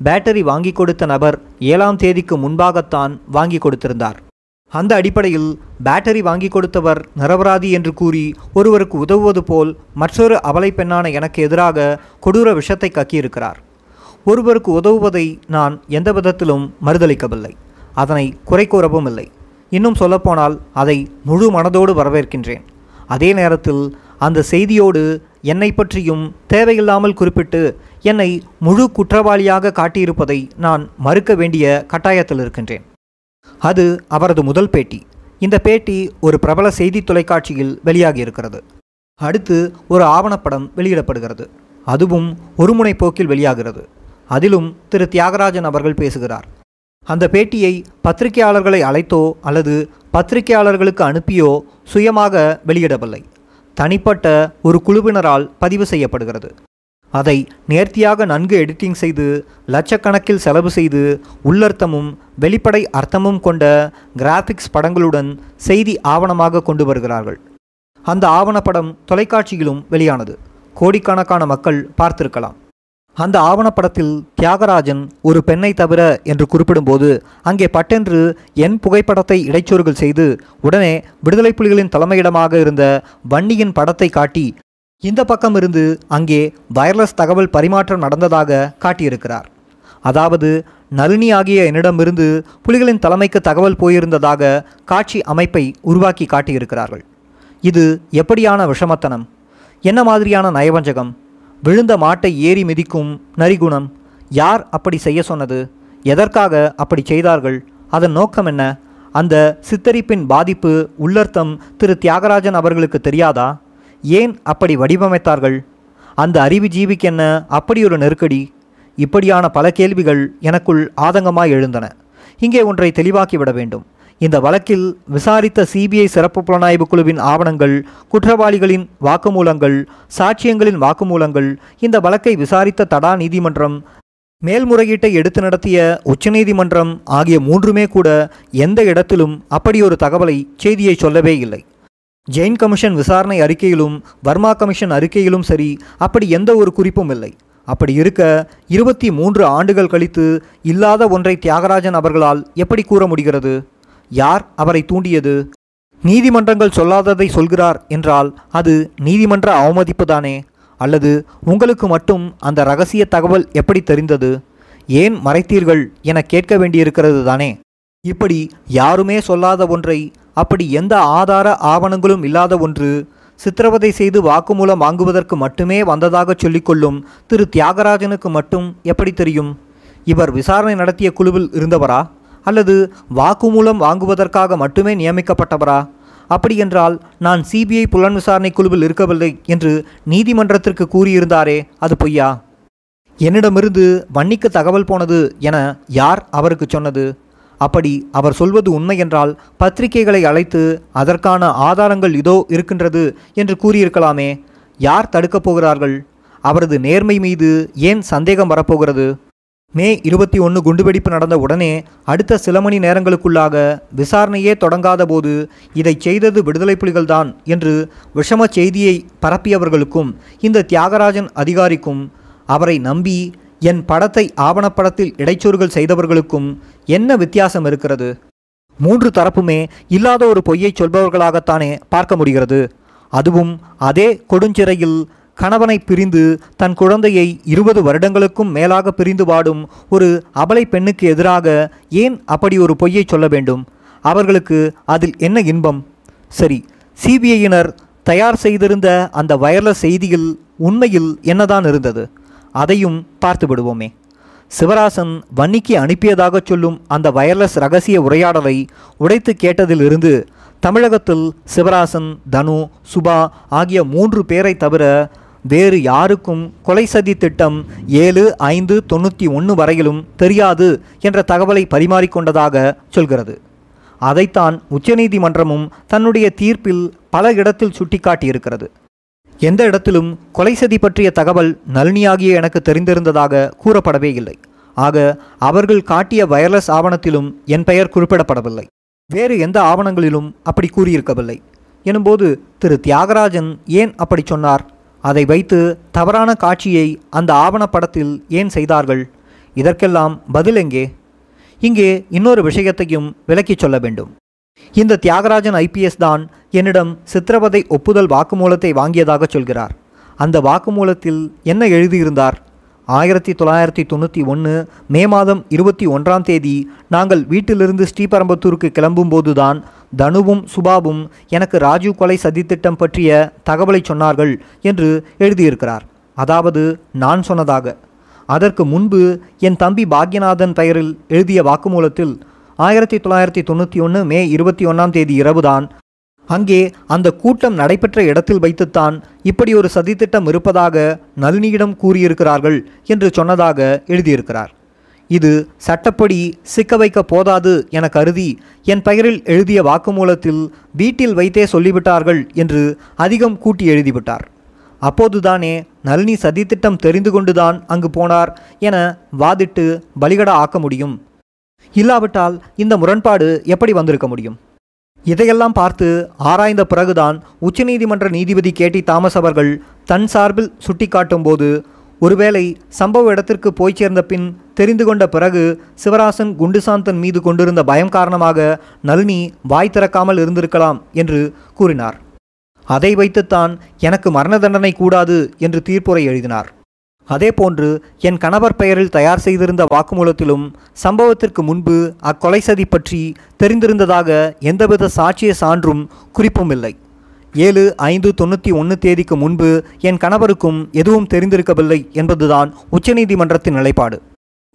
பேட்டரி வாங்கி கொடுத்த நபர் ஏழாம் தேதிக்கு முன்பாகத்தான் வாங்கி கொடுத்திருந்தார். அந்த அடிப்படையில் பேட்டரி வாங்கி கொடுத்தவர் நிரபராதி என்று கூறி ஒருவருக்கு உதவுவது போல் மற்றொரு அவலை பெண்ணான எனக்கு எதிராக கொடூர விஷத்தை கக்கியிருக்கிறார். ஒருவருக்கு உதவுவதை நான் எந்த விதத்திலும் மறுதளிக்கவில்லை. அதனை குறை கூறவும் இல்லை. இன்னும் சொல்லப்போனால் அதை முழு மனதோடு வரவேற்கின்றேன். அதே நேரத்தில் அந்த செய்தியோடு என்னை பற்றியும் தேவையில்லாமல் குறிப்பிட்டு என்னை முழு குற்றவாளியாக காட்டியிருப்பதை நான் மறுக்க வேண்டிய கட்டாயத்தில் இருக்கின்றேன். அது அவரது முதல் பேட்டி. இந்த பேட்டி ஒரு பிரபல செய்தி தொலைக்காட்சியில் வெளியாகி இருக்கிறது அடுத்து ஒரு ஆவணப்படம் வெளியிடப்படுகிறது. அதுவும் ஒருமுனை போக்கில் வெளியாகிறது. அதிலும் திரு தியாகராஜன் அவர்கள் பேசுகிறார். அந்த பேட்டியை பத்திரிகையாளர்களை அழைத்தோ அல்லது பத்திரிகையாளர்களுக்கு அனுப்பியோ சுயமாக வெளியிடவில்லை. தனிப்பட்ட ஒரு குழுவினரால் பதிவு செய்யப்படுகிறது. அதை நேர்த்தியாக நன்கு எடிட்டிங் செய்து லட்சக்கணக்கில் செலவு செய்து உள்ளர்த்தமும் வெளிப்படை அர்த்தமும் கொண்ட கிராஃபிக்ஸ் படங்களுடன் செய்தி ஆவணமாக கொண்டு வருகிறார்கள். அந்த ஆவணப்படம் தொலைக்காட்சியிலும் வெளியானது. கோடிக்கணக்கான மக்கள் பார்த்திருக்கலாம். அந்த ஆவணப்படத்தில் தியாகராஜன் ஒரு பெண்ணை தவிர என்று குறிப்பிடும்போது அங்கே பட்டென்று என் புகைப்படத்தை இடைச்சொருகள் செய்து உடனே விடுதலை புலிகளின் தலைமையிடமாக இருந்த வன்னியின் படத்தை காட்டி இந்த பக்கம் இருந்து அங்கே வயர்லெஸ் தகவல் பரிமாற்றம் நடந்ததாக காட்டியிருக்கிறார். அதாவது நளினி ஆகிய என்னிடமிருந்து புலிகளின் தலைமைக்கு தகவல் போயிருந்ததாக காட்சி அமைப்பை உருவாக்கி காட்டியிருக்கிறார்கள். இது எப்படியான விஷமத்தனம்? என்ன மாதிரியான நயவஞ்சகம்? விழுந்த மாட்டை ஏறி மிதிக்கும் நரிகுணம் யார் அப்படி செய்ய சொன்னது? எதற்காக அப்படி செய்தார்கள்? அதன் நோக்கம் என்ன? அந்த சித்தரிப்பின் பாதிப்பு உள்ளர்த்தம் திரு தியாகராஜன் அவர்களுக்கு தெரியாதா? ஏன் அப்படி வடிவமைத்தார்கள்? அந்த அறிவு ஜீவிக்கு என்ன அப்படி ஒரு நெருக்கடி? இப்படியான பல கேள்விகள் எனக்குள் ஆதங்கமாய் எழுந்தன. இங்கே ஒன்றை தெளிவாக்கிவிட வேண்டும். இந்த வழக்கில் விசாரித்த சிபிஐ சிறப்பு புலனாய்வு குழுவின் ஆவணங்கள் குற்றவாளிகளின் வாக்குமூலங்கள் சாட்சியங்களின் வாக்குமூலங்கள் இந்த வழக்கை விசாரித்த தடா நீதிமன்றம் மேல்முறையீட்டை எடுத்து நடத்திய உச்சநீதிமன்றம் ஆகிய மூன்றுமே கூட எந்த இடத்திலும் அப்படியொரு தகவலை செய்தியை சொல்லவே இல்லை. ஜெயின் கமிஷன் விசாரணை அறிக்கையிலும் வர்மா கமிஷன் அறிக்கையிலும் சரி அப்படி எந்த ஒரு குறிப்பும் இல்லை. அப்படி இருக்க இருபத்தி மூன்று ஆண்டுகள் கழித்து இல்லாத ஒன்றை தியாகராஜன் அவர்களால் எப்படி கூற முடிகிறது? யார் அவரை தூண்டியது? நீதிமன்றங்கள் சொல்லாததை சொல்கிறார் என்றால் அது நீதிமன்ற அவமதிப்புதானே அல்லது உங்களுக்கு மட்டும் அந்த ரகசிய தகவல் எப்படி தெரிந்தது? ஏன் மறைத்தீர்கள் என கேட்க வேண்டியிருக்கிறது தானே? இப்படி யாருமே சொல்லாத ஒன்றை அப்படி எந்த ஆதார ஆவணங்களும் இல்லாத ஒன்று சித்திரவதை செய்து வாக்குமூலம் வாங்குவதற்கு மட்டுமே வந்ததாக சொல்லிக்கொள்ளும் திரு தியாகராஜனுக்கு மட்டும் எப்படி தெரியும்? இவர் விசாரணை நடத்திய குழுவில் இருந்தவரா? அல்லது வாக்குமூலம் வாங்குவதற்காக மட்டுமே நியமிக்கப்பட்டவரா? அப்படியென்றால் நான் சிபிஐ புலன் விசாரணை குழுவில் இருக்கவில்லை என்று நீதிமன்றத்திற்கு கூறியிருந்தாரே அது பொய்யா? என்னிடமிருந்து வன்னிக்கு தகவல் போனது என யார் அவருக்கு சொன்னது? அப்படி அவர் சொல்வது உண்மை என்றால் பத்திரிகைகளை அழைத்து அதற்கான ஆதாரங்கள் இதோ இருக்கின்றது என்று கூறியிருக்கலாமே யார் தடுக்கப் போகிறார்கள்? அவரது நேர்மை மீது ஏன் சந்தேகம் வரப்போகிறது? மே இருபத்தி ஒன்று குண்டுவெடிப்பு நடந்த உடனே அடுத்த சில மணி நேரங்களுக்குள்ளாக விசாரணையே தொடங்காத போது இதை செய்தது விடுதலை புலிகள்தான் என்று விஷம செய்தியை பரப்பியவர்களுக்கும் இந்த தியாகராஜன் அதிகாரிக்கும் அவரை நம்பி என் படத்தை ஆவணப்படத்தில் இடைச்சொறுகள் செய்தவர்களுக்கும் என்ன வித்தியாசம் இருக்கிறது? மூன்று தரப்புமே இல்லாத ஒரு பொய்யை சொல்பவர்களாகத்தானே பார்க்க முடிகிறது. அதுவும் அதே கொடுஞ்சிறையில் கணவனை பிரிந்து தன் குழந்தையை இருபது வருடங்களுக்கும் மேலாக பிரிந்து வாடும் ஒரு அபலை பெண்ணுக்கு எதிராக ஏன் அப்படி ஒரு பொய்யை சொல்ல வேண்டும்? அவர்களுக்கு அதில் என்ன இன்பம்? சரி சிபிஐயினர் தயார் செய்திருந்த அந்த வயர்லெஸ் செய்தியில் உண்மையில் என்னதான் இருந்தது? அதையும் பார்த்து விடுவோமே. சிவராசன் வன்னிக்கு அனுப்பியதாக சொல்லும் அந்த வயர்லெஸ் ரகசிய உரையாடலை உடைத்து கேட்டதிலிருந்து தமிழகத்தில் சிவராசன் தனு சுபா ஆகிய மூன்று பேரை தவிர வேறு யாருக்கும் கொலை சதி திட்டம் ஏழு ஐந்து தொண்ணூற்றி ஒன்று வரையிலும் தெரியாது என்ற தகவலை பரிமாறிக்கொண்டதாக சொல்கிறது. அதைத்தான் உச்சநீதிமன்றமும் தன்னுடைய தீர்ப்பில் பல இடத்தில் சுட்டிக்காட்டியிருக்கிறது. எந்த இடத்திலும் கொலை சதி பற்றிய தகவல் நளினியாகிய எனக்கு தெரிந்திருந்ததாக கூறப்படவே இல்லை. ஆக அவர்கள் காட்டிய வயர்லெஸ் ஆவணத்திலும் என் பெயர் குறிப்பிடப்படவில்லை. வேறு எந்த ஆவணங்களிலும் அப்படி கூறியிருக்கவில்லை. எனும்போது திரு தியாகராஜன் ஏன் அப்படி சொன்னார்? அதை வைத்து தவறான காட்சியை அந்த ஆவணப்படத்தில் ஏன் செய்தார்கள்? இதற்கெல்லாம் பதில் எங்கே? இங்கே இன்னொரு விஷயத்தையும் விளக்கிச் சொல்ல வேண்டும். இந்த தியாகராஜன் ஐபிஎஸ் தான் என்னிடம் சித்திரவதை ஒப்புதல் வாக்குமூலத்தை வாங்கியதாக சொல்கிறார். அந்த வாக்குமூலத்தில் என்ன எழுதியிருந்தார்? ஆயிரத்தி தொள்ளாயிரத்தி தொண்ணூற்றி ஒன்று மே மாதம் இருபத்தி ஒன்றாம் தேதி நாங்கள் வீட்டிலிருந்து ஸ்ரீபரம்பத்தூருக்கு கிளம்பும்போதுதான் தனுவும் சுபாவும் எனக்கு ராஜீவ் கொலை சதித்திட்டம் பற்றிய தகவலை சொன்னார்கள் என்று எழுதியிருக்கிறார். அதாவது நான் சொன்னதாக. அதற்கு முன்பு என் தம்பி பாக்யநாதன் பெயரில் எழுதிய வாக்குமூலத்தில் ஆயிரத்தி தொள்ளாயிரத்தி தொண்ணூற்றி ஒன்று மே இருபத்தி ஒன்றாம் தேதி இரவுதான் அங்கே அந்த கூட்டம் நடைபெற்ற இடத்தில் வைத்துத்தான் இப்படி ஒரு சதித்திட்டம் இருப்பதாக நளினியிடம் கூறியிருக்கிறார்கள் என்று சொன்னதாக எழுதியிருக்கிறார். இது சட்டப்படி சிக்க வைக்க போதாது என கருதி என் பெயரில் எழுதிய வாக்குமூலத்தில் வீட்டில் வைத்தே சொல்லிவிட்டார்கள் என்று அதிகம் கூட்டி எழுதிவிட்டார். அப்போதுதானே நளினி சதித்திட்டம் தெரிந்து கொண்டுதான் அங்கு போனார் என வாதிட்டு பலிகடா ஆக்க முடியும். இல்லாவிட்டால் இந்த முரண்பாடு எப்படி வந்திருக்க முடியும்? இதையெல்லாம் பார்த்து ஆராய்ந்த பிறகுதான் உச்சநீதிமன்ற நீதிபதி கேடி தாமஸ் அவர்கள் தன் சார்பில் சுட்டிக்காட்டும்போது ஒருவேளை சம்பவ இடத்திற்கு போய் சேர்ந்த பின் தெரிந்து கொண்ட பிறகு சிவராசன் குண்டுசாந்தன் மீது கொண்டிருந்த பயம் காரணமாக நளினி வாய் திறக்காமல் இருந்திருக்கலாம் என்று கூறினார். அதை வைத்துத்தான் எனக்கு மரண தண்டனை கூடாது என்று தீர்ப்புரை எழுதினார். அதேபோன்று என் கணவர் பெயரில் தயார் செய்திருந்த வாக்குமூலத்திலும் சம்பவத்திற்கு முன்பு அக்கொலை சதி பற்றி தெரிந்திருந்ததாக எந்தவித சாட்சிய சான்றும் குறிப்பும் இல்லை. ஏழு ஐந்து தொண்ணூற்றி ஒன்று தேதிக்கு முன்பு என் கணவருக்கும் எதுவும் தெரிந்திருக்கவில்லை என்பதுதான் உச்சநீதிமன்றத்தின் நிலைப்பாடு.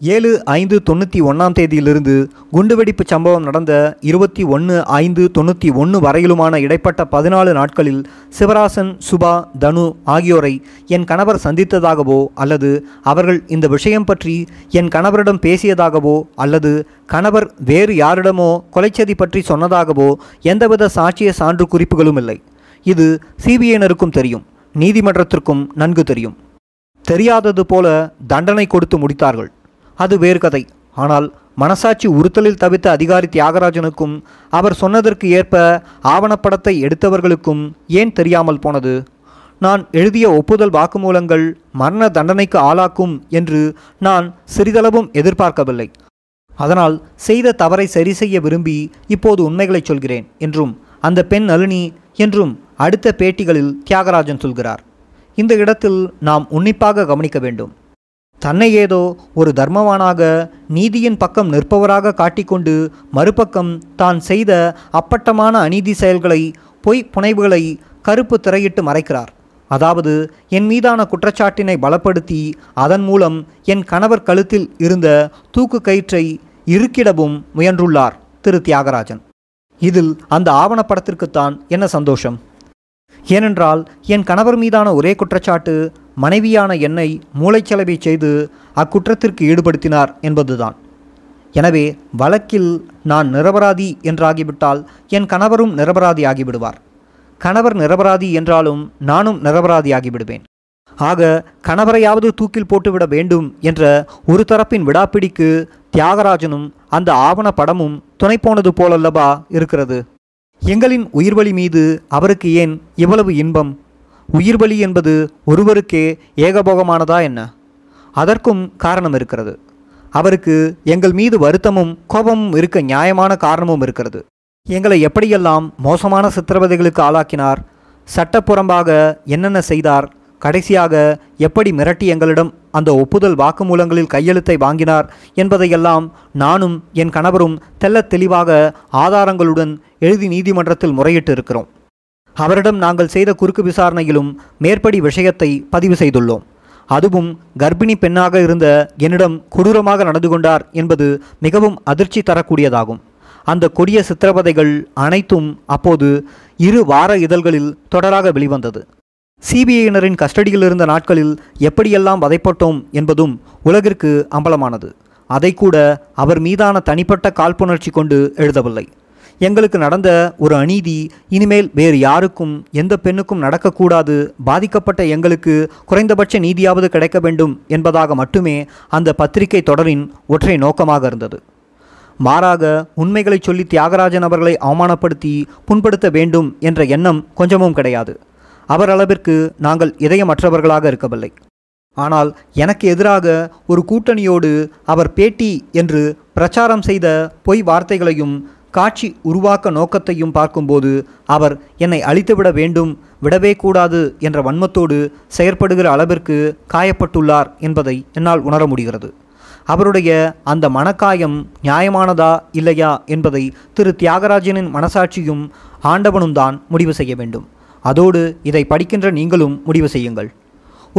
ஏழு ஐந்து தொண்ணூற்றி ஒன்றாம் தேதியிலிருந்து குண்டுவெடிப்பு சம்பவம் நடந்த இருபத்தி ஒன்று ஐந்து தொண்ணூற்றி ஒன்று வரையிலுமான இடைப்பட்ட பதினாலு நாட்களில் சிவராசன் சுபா தனு ஆகியோரை என் கணவர் சந்தித்ததாகவோ அல்லது அவர்கள் இந்த விஷயம் பற்றி என் கணவரிடம் பேசியதாகவோ அல்லது கணவர் வேறு யாரிடமோ கொலைச்சதி பற்றி சொன்னதாகவோ எந்தவித சாட்சிய சான்று குறிப்புகளும் இல்லை. இது சிபிஐனருக்கும் தெரியும். நீதிமன்றத்திற்கும் நன்கு தெரியும். தெரியாதது போல தண்டனை கொடுத்து முடித்தார்கள். அது வேறு கதை. ஆனால் மனசாட்சி உறுத்தலில் தவித்த அதிகாரி தியாகராஜனுக்கும் அவர் சொன்னதற்கு ஏற்ப ஆவணப்படத்தை எடுத்தவர்களுக்கும் ஏன் தெரியாமல் போனது? நான் எழுதிய ஒப்புதல் வாக்குமூலங்கள் மரண தண்டனைக்கு ஆளாக்கும் என்று நான் சிறிதளவும் எதிர்பார்க்கவில்லை. அதனால் செய்த தவறை சரி செய்ய விரும்பி இப்போது உண்மைகளை சொல்கிறேன் என்றும் அந்த பெண் நளினி என்றும் அடுத்த பேட்டிகளில் தியாகராஜன் சொல்கிறார். இந்த இடத்தில் நாம் உன்னிப்பாக கவனிக்க வேண்டும். தன்னை ஏதோ ஒரு தர்மவானாக நீதியின் பக்கம் நிற்பவராக காட்டிக்கொண்டு மறுபக்கம் தான் செய்த அப்பட்டமான அநீதி செயல்களை பொய் புனைவுகளை கருப்பு திரையிட்டு மறைக்கிறார். அதாவது என் மீதான குற்றச்சாட்டினை பலப்படுத்தி அதன் மூலம் என் கணவர் கழுத்தில் இருந்த தூக்கு கயிற்றை இறுக்கிடவும் முயன்றுள்ளார் திரு. தியாகராஜன். இதில் அந்த ஆவணப்படத்திற்குத்தான் என்ன சந்தோஷம்? ஏனென்றால் என் கணவர் மீதான ஒரே குற்றச்சாட்டு மனைவியான என்னை மூளைச்சலவை செய்து அக்குற்றத்திற்கு ஈடுபடுத்தினார் என்பதுதான். எனவே வழக்கில் நான் நிரபராதி என்றாகிவிட்டால் என் கணவரும் நிரபராதி ஆகிவிடுவார். கணவர் நிரபராதி என்றாலும் நானும் நிரபராதி ஆகிவிடுவேன். ஆக கணவரையாவது தூக்கில் போட்டுவிட வேண்டும் என்ற ஒரு தரப்பின் விடாப்பிடிக்கு தியாகராஜனும் அந்த ஆவண படமும் துணை போனது போலல்லவா இருக்கிறது. எங்களின் உயிர்வழி மீது அவருக்கு ஏன் இவ்வளவு இன்பம்? உயிர்வழி என்பது ஒருவருக்கே ஏகபோகமானதா என்ன? அதற்கும் காரணம் இருக்கிறது. அவருக்கு எங்கள் மீது வருத்தமும் கோபமும் இருக்க நியாயமான காரணமும் இருக்கிறது. எங்களை எப்படியெல்லாம் மோசமான சித்திரவதைகளுக்கு ஆளாக்கினார் சட்டப்புறம்பாக என்னென்ன செய்தார் கடைசியாக எப்படி மிரட்டி எங்களிடம் அந்த ஒப்புதல் வாக்குமூலங்களில் கையெழுத்தை வாங்கினார் என்பதையெல்லாம் நானும் என் கணவரும் தெள்ளத் தெளிவாக ஆதாரங்களுடன் எழுதி நீதிமன்றத்தில் முறையிட்டு இருக்கிறோம் அவரிடம் நாங்கள் செய்த குறுக்கு விசாரணையிலும் மேற்படி விஷயத்தை பதிவு செய்துள்ளோம். அதுவும் கர்ப்பிணி பெண்ணாக இருந்த என்னிடம் கொடூரமாக நடந்து கொண்டார் என்பது மிகவும் அதிர்ச்சி தரக்கூடியதாகும். அந்த கொடிய சித்திரவதைகள் அனைத்தும் அப்போது இரு வார இதழ்களில் தொடராக வெளிவந்தது. சிபிஐயினரின் கஸ்டடியில் இருந்த நாட்களில் எப்படியெல்லாம் வதைப்பட்டோம் என்பதும் உலகிற்கு அம்பலமானது. அதை கூட அவர் மீதான தனிப்பட்ட காழ்ப்புணர்ச்சி கொண்டு எழுதவில்லை. எங்களுக்கு நடந்த ஒரு அநீதி இனிமேல் வேறு யாருக்கும் எந்த பெண்ணுக்கும் நடக்கக்கூடாது. பாதிக்கப்பட்ட எங்களுக்கு குறைந்தபட்ச நீதியாவது கிடைக்க வேண்டும் என்பதாக மட்டுமே அந்த பத்திரிகை தொடரின் ஒற்றை நோக்கமாக இருந்தது. மாறாக உண்மைகளை சொல்லி தியாகராஜன் அவர்களை அவமானப்படுத்தி புண்படுத்த வேண்டும் என்ற எண்ணம் கொஞ்சமும் கிடையாது. அவரளவிற்கு நாங்கள் இதயமற்றவர்களாக இருக்கவில்லை. ஆனால் எனக்கு எதிராக ஒரு கூட்டணியோடு அவர் பேட்டி என்று பிரச்சாரம் செய்த பொய் வார்த்தைகளையும் காட்சி உருவாக்க நோக்கத்தையும் பார்க்கும்போது அவர் என்னை அழித்துவிட வேண்டும் விடவே கூடாது என்ற வன்மத்தோடு செயற்படுகிற அளவிற்கு காயப்பட்டுள்ளார் என்பதை என்னால் உணர முடிகிறது. அவருடைய அந்த மனக்காயம் நியாயமானதா இல்லையா என்பதை திரு தியாகராஜனின் மனசாட்சியும் ஆண்டவனும் தான் முடிவு செய்ய வேண்டும். அதோடு இதை படிக்கின்ற நீங்களும் முடிவு செய்யுங்கள்.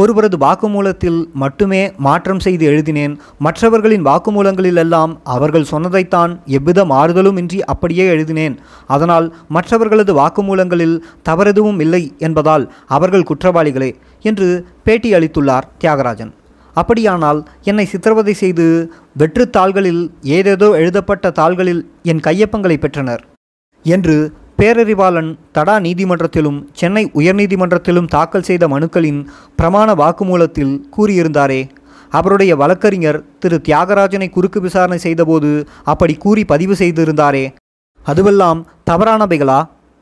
ஒருவரது வாக்குமூலத்தில் மட்டுமே மாற்றம் செய்து எழுதினேன். மற்றவர்களின் வாக்குமூலங்களிலெல்லாம் அவர்கள் சொன்னதைத்தான் எவ்வித மாறுதலும் இன்றி அப்படியே எழுதினேன். அதனால் மற்றவர்களது வாக்குமூலங்களில் தவறெதுவும் இல்லை என்பதால் அவர்கள் குற்றவாளிகளே என்று பேட்டி அளித்துள்ளார் தியாகராஜன். அப்படியானால் என்னை சித்திரவதை செய்து வெற்றுத் தாள்களில் ஏதேதோ எழுதப்பட்ட தாள்களில் என் கையொப்பங்களை பெற்றனர் என்று பேரறிவாளன் தடா நீதிமன்றத்திலும் சென்னை உயர்நீதிமன்றத்திலும் தாக்கல் செய்த மனுக்களின் பிரமாண வாக்குமூலத்தில் கூறியிருந்தாரே. அவருடைய வழக்கறிஞர் திரு. தியாகராஜனை குறுக்கு விசாரணை செய்தபோது அப்படி கூறி பதிவு செய்திருந்தாரே. அதுவெல்லாம் தவறானவைகளா?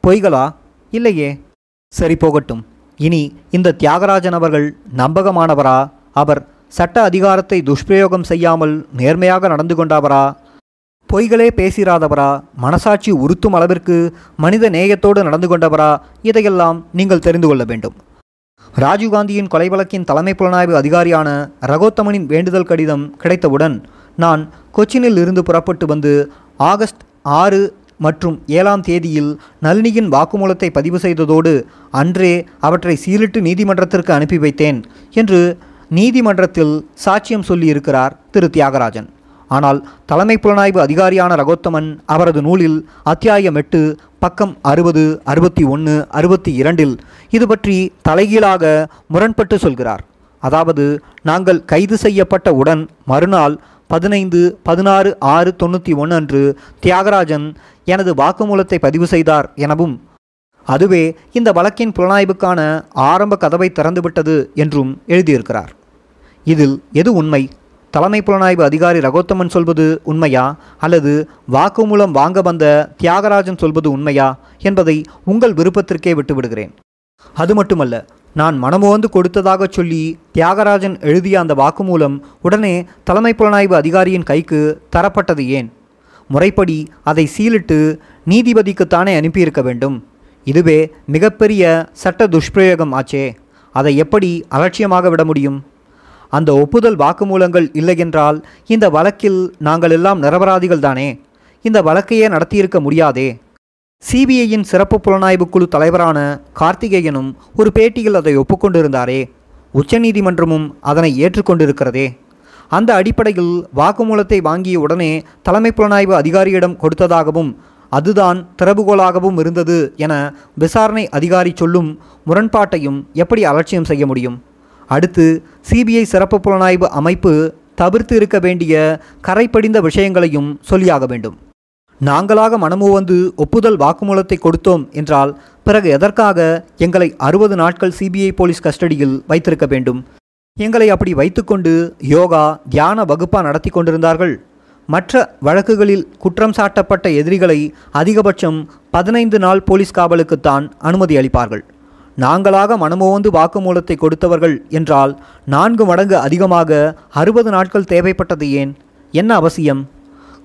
பொய்களா? இல்லையே. சரி போகட்டும். இனி இந்த தியாகராஜன் அவர்கள் நம்பகமானவரா? அவர் சட்ட அதிகாரத்தை துஷ்பிரயோகம் செய்யாமல் நேர்மையாக நடந்து கொண்டவரா? பொய்களே பேசிராதவரா? மனசாட்சி உறுத்தும் அளவிற்கு மனித நேயத்தோடு நடந்து கொண்டவரா? இதையெல்லாம் நீங்கள் தெரிந்து கொள்ள வேண்டும். ராஜீவ்காந்தியின் கொலை வழக்கின் தலைமை புலனாய்வு அதிகாரியான ரகோத்தமனின் வேண்டுதல் கடிதம் கிடைத்தவுடன் நான் கொச்சினில் இருந்து புறப்பட்டு வந்து ஆகஸ்ட் ஆறு மற்றும் ஏழாம் தேதியில் நளினியின் வாக்குமூலத்தை பதிவு செய்ததோடு அன்றே அவற்றை சீலிட்டு நீதிமன்றத்திற்கு அனுப்பி வைத்தேன் என்று நீதிமன்றத்தில் சாட்சியம் சொல்லியிருக்கிறார் திரு தியாகராஜன். ஆனால் தலைமை புலனாய்வு அதிகாரியான ரகோத்தமன் அவரது நூலில் அத்தியாயம் எட்டு பக்கம் அறுபது அறுபத்தி ஒன்று அறுபத்தி இரண்டில் இது பற்றி தலைகீழாக முரண்பட்டு சொல்கிறார். அதாவது நாங்கள் கைது செய்யப்பட்ட உடன் மறுநாள் பதினைந்து பதினாறு ஆறு தொண்ணூற்றி ஒன்று அன்று தியாகராஜன் எனது வாக்குமூலத்தை பதிவு செய்தார் எனவும் அதுவே இந்த வழக்கின் புலனாய்வுக்கான ஆரம்ப கதவை திறந்துவிட்டது என்றும் எழுதியிருக்கிறார். இதில் எது உண்மை? தலைமை புலனாய்வு அதிகாரி ரகோத்தமன் சொல்வது உண்மையா? அல்லது வாக்குமூலம் வாங்க வந்த தியாகராஜன் சொல்வது உண்மையா? என்பதை உங்கள் விருப்பத்திற்கே விட்டுவிடுகிறேன். அது மட்டுமல்ல நான் மனமோந்து கொடுத்ததாக சொல்லி தியாகராஜன் எழுதிய அந்த வாக்குமூலம் உடனே தலைமை புலனாய்வு அதிகாரியின் கைக்கு தரப்பட்டது ஏன்? முறைப்படி அதை சீலிட்டு நீதிபதிக்குத்தானே அனுப்பியிருக்க வேண்டும். இதுவே மிகப்பெரிய சட்ட துஷ்பிரயோகம் ஆச்சே. அதை எப்படி அலட்சியமாக விட முடியும்? அந்த ஒப்புதல் வாக்குமூலங்கள் இல்லையென்றால் இந்த வழக்கில் நாங்கள் எல்லாம் நிரபராதிகள் தானே? இந்த வழக்கையே நடத்தியிருக்க முடியாதே? சிபிஐயின் சிறப்பு புலனாய்வு குழு தலைவரான கார்த்திகேயனும் ஒரு பேட்டியில் அதை ஒப்புக்கொண்டிருந்தாரே. உச்சநீதிமன்றமும் அதனை ஏற்றுக்கொண்டிருக்கிறதே. அந்த அடிப்படையில் வாக்குமூலத்தை வாங்கிய உடனே தலைமை புலனாய்வு அதிகாரியிடம் கொடுத்ததாகவும் அதுதான் திறவுகோலாகவும் இருந்தது என விசாரணை அதிகாரி சொல்லும் முரண்பாட்டையும் எப்படி அலட்சியம் செய்ய முடியும்? அடுத்து சிபிஐ சிறப்பு புலனாய்வு அமைப்பு தவிர்த்து இருக்க வேண்டிய கரைப்படிந்த விஷயங்களையும் சொல்லியாக வேண்டும். நாங்களாக மனமுவந்து ஒப்புதல் வாக்குமூலத்தை கொடுத்தோம் என்றால் பிறகு எதற்காக எங்களை அறுபது நாட்கள் சிபிஐ போலீஸ் கஸ்டடியில் வைத்திருக்க வேண்டும்? எங்களை அப்படி வைத்துக்கொண்டு யோகா தியான வகுப்பா நடத்தி கொண்டிருந்தார்கள். மற்ற வழக்குகளில் குற்றம் சாட்டப்பட்ட எதிரிகளை அதிகபட்சம் பதினைந்து நாள் போலீஸ் காவலுக்குத்தான் அனுமதி அளிப்பார்கள். நாங்களாக மனமோந்து வாக்குமூலத்தை கொடுத்தவர்கள் என்றால் நான்கு மடங்கு அதிகமாக அறுபது நாட்கள் தேவைப்பட்டது ஏன்? என்ன அவசியம்?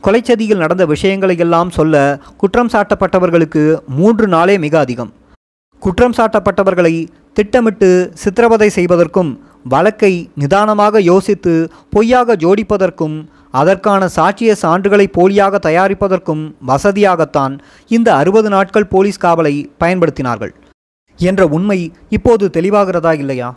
கொலைச்சதியில் நடந்த விஷயங்களையெல்லாம் சொல்ல குற்றம் சாட்டப்பட்டவர்களுக்கு மூன்று நாளே மிக அதிகம். குற்றம் சாட்டப்பட்டவர்களை திட்டமிட்டு சித்திரவதை செய்வதற்கும் வழக்கை நிதானமாக யோசித்து பொய்யாக ஜோடிப்பதற்கும் அதற்கான சாட்சிய சான்றுகளை போலியாக தயாரிப்பதற்கும் வசதியாகத்தான் இந்த அறுபது நாட்கள் போலீஸ் காவலை பயன்படுத்தினார்கள். என்ற உண்மை இப்போது தெளிவாகிறதா இல்லையா?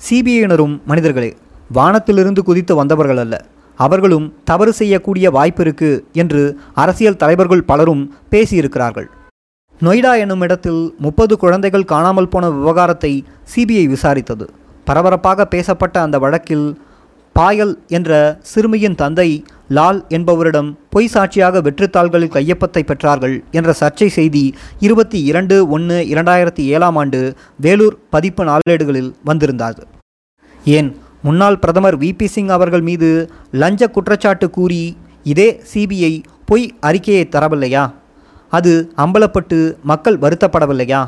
சிபிஐயினரும் மனிதர்களே வானத்திலிருந்து குதித்து வந்தவர்கள் அல்ல. அவர்களும் தவறு செய்யக்கூடிய வாய்ப்பு இருக்கு என்று அரசியல் தலைவர்கள் பலரும் பேசியிருக்கிறார்கள். நொய்டா என்னும் இடத்தில் முப்பது குழந்தைகள் காணாமல் போன விவகாரத்தை சிபிஐ விசாரித்தது. பரபரப்பாக பேசப்பட்ட அந்த வழக்கில் பாயல் என்ற சிறுமியின் தந்தை லால் என்பவரிடம் பொய் சாட்சியாக வெற்றுத்தாள்களில் கையொப்பத்தை பெற்றார்கள் என்ற சர்ச்சை செய்தி இருபத்தி இரண்டு ஒன்று இரண்டாயிரத்தி ஏழாம் ஆண்டு வேலூர் பதிப்பு நாளேடுகளில் வந்திருந்தது. ஏன்? முன்னாள் பிரதமர் விபி சிங் அவர்கள் மீது லஞ்ச குற்றச்சாட்டு கூறி இதே சிபிஐ பொய் அறிக்கையை தரவில்லையா? அது அம்பலப்பட்டு மக்கள் வருத்தப்படவில்லையா?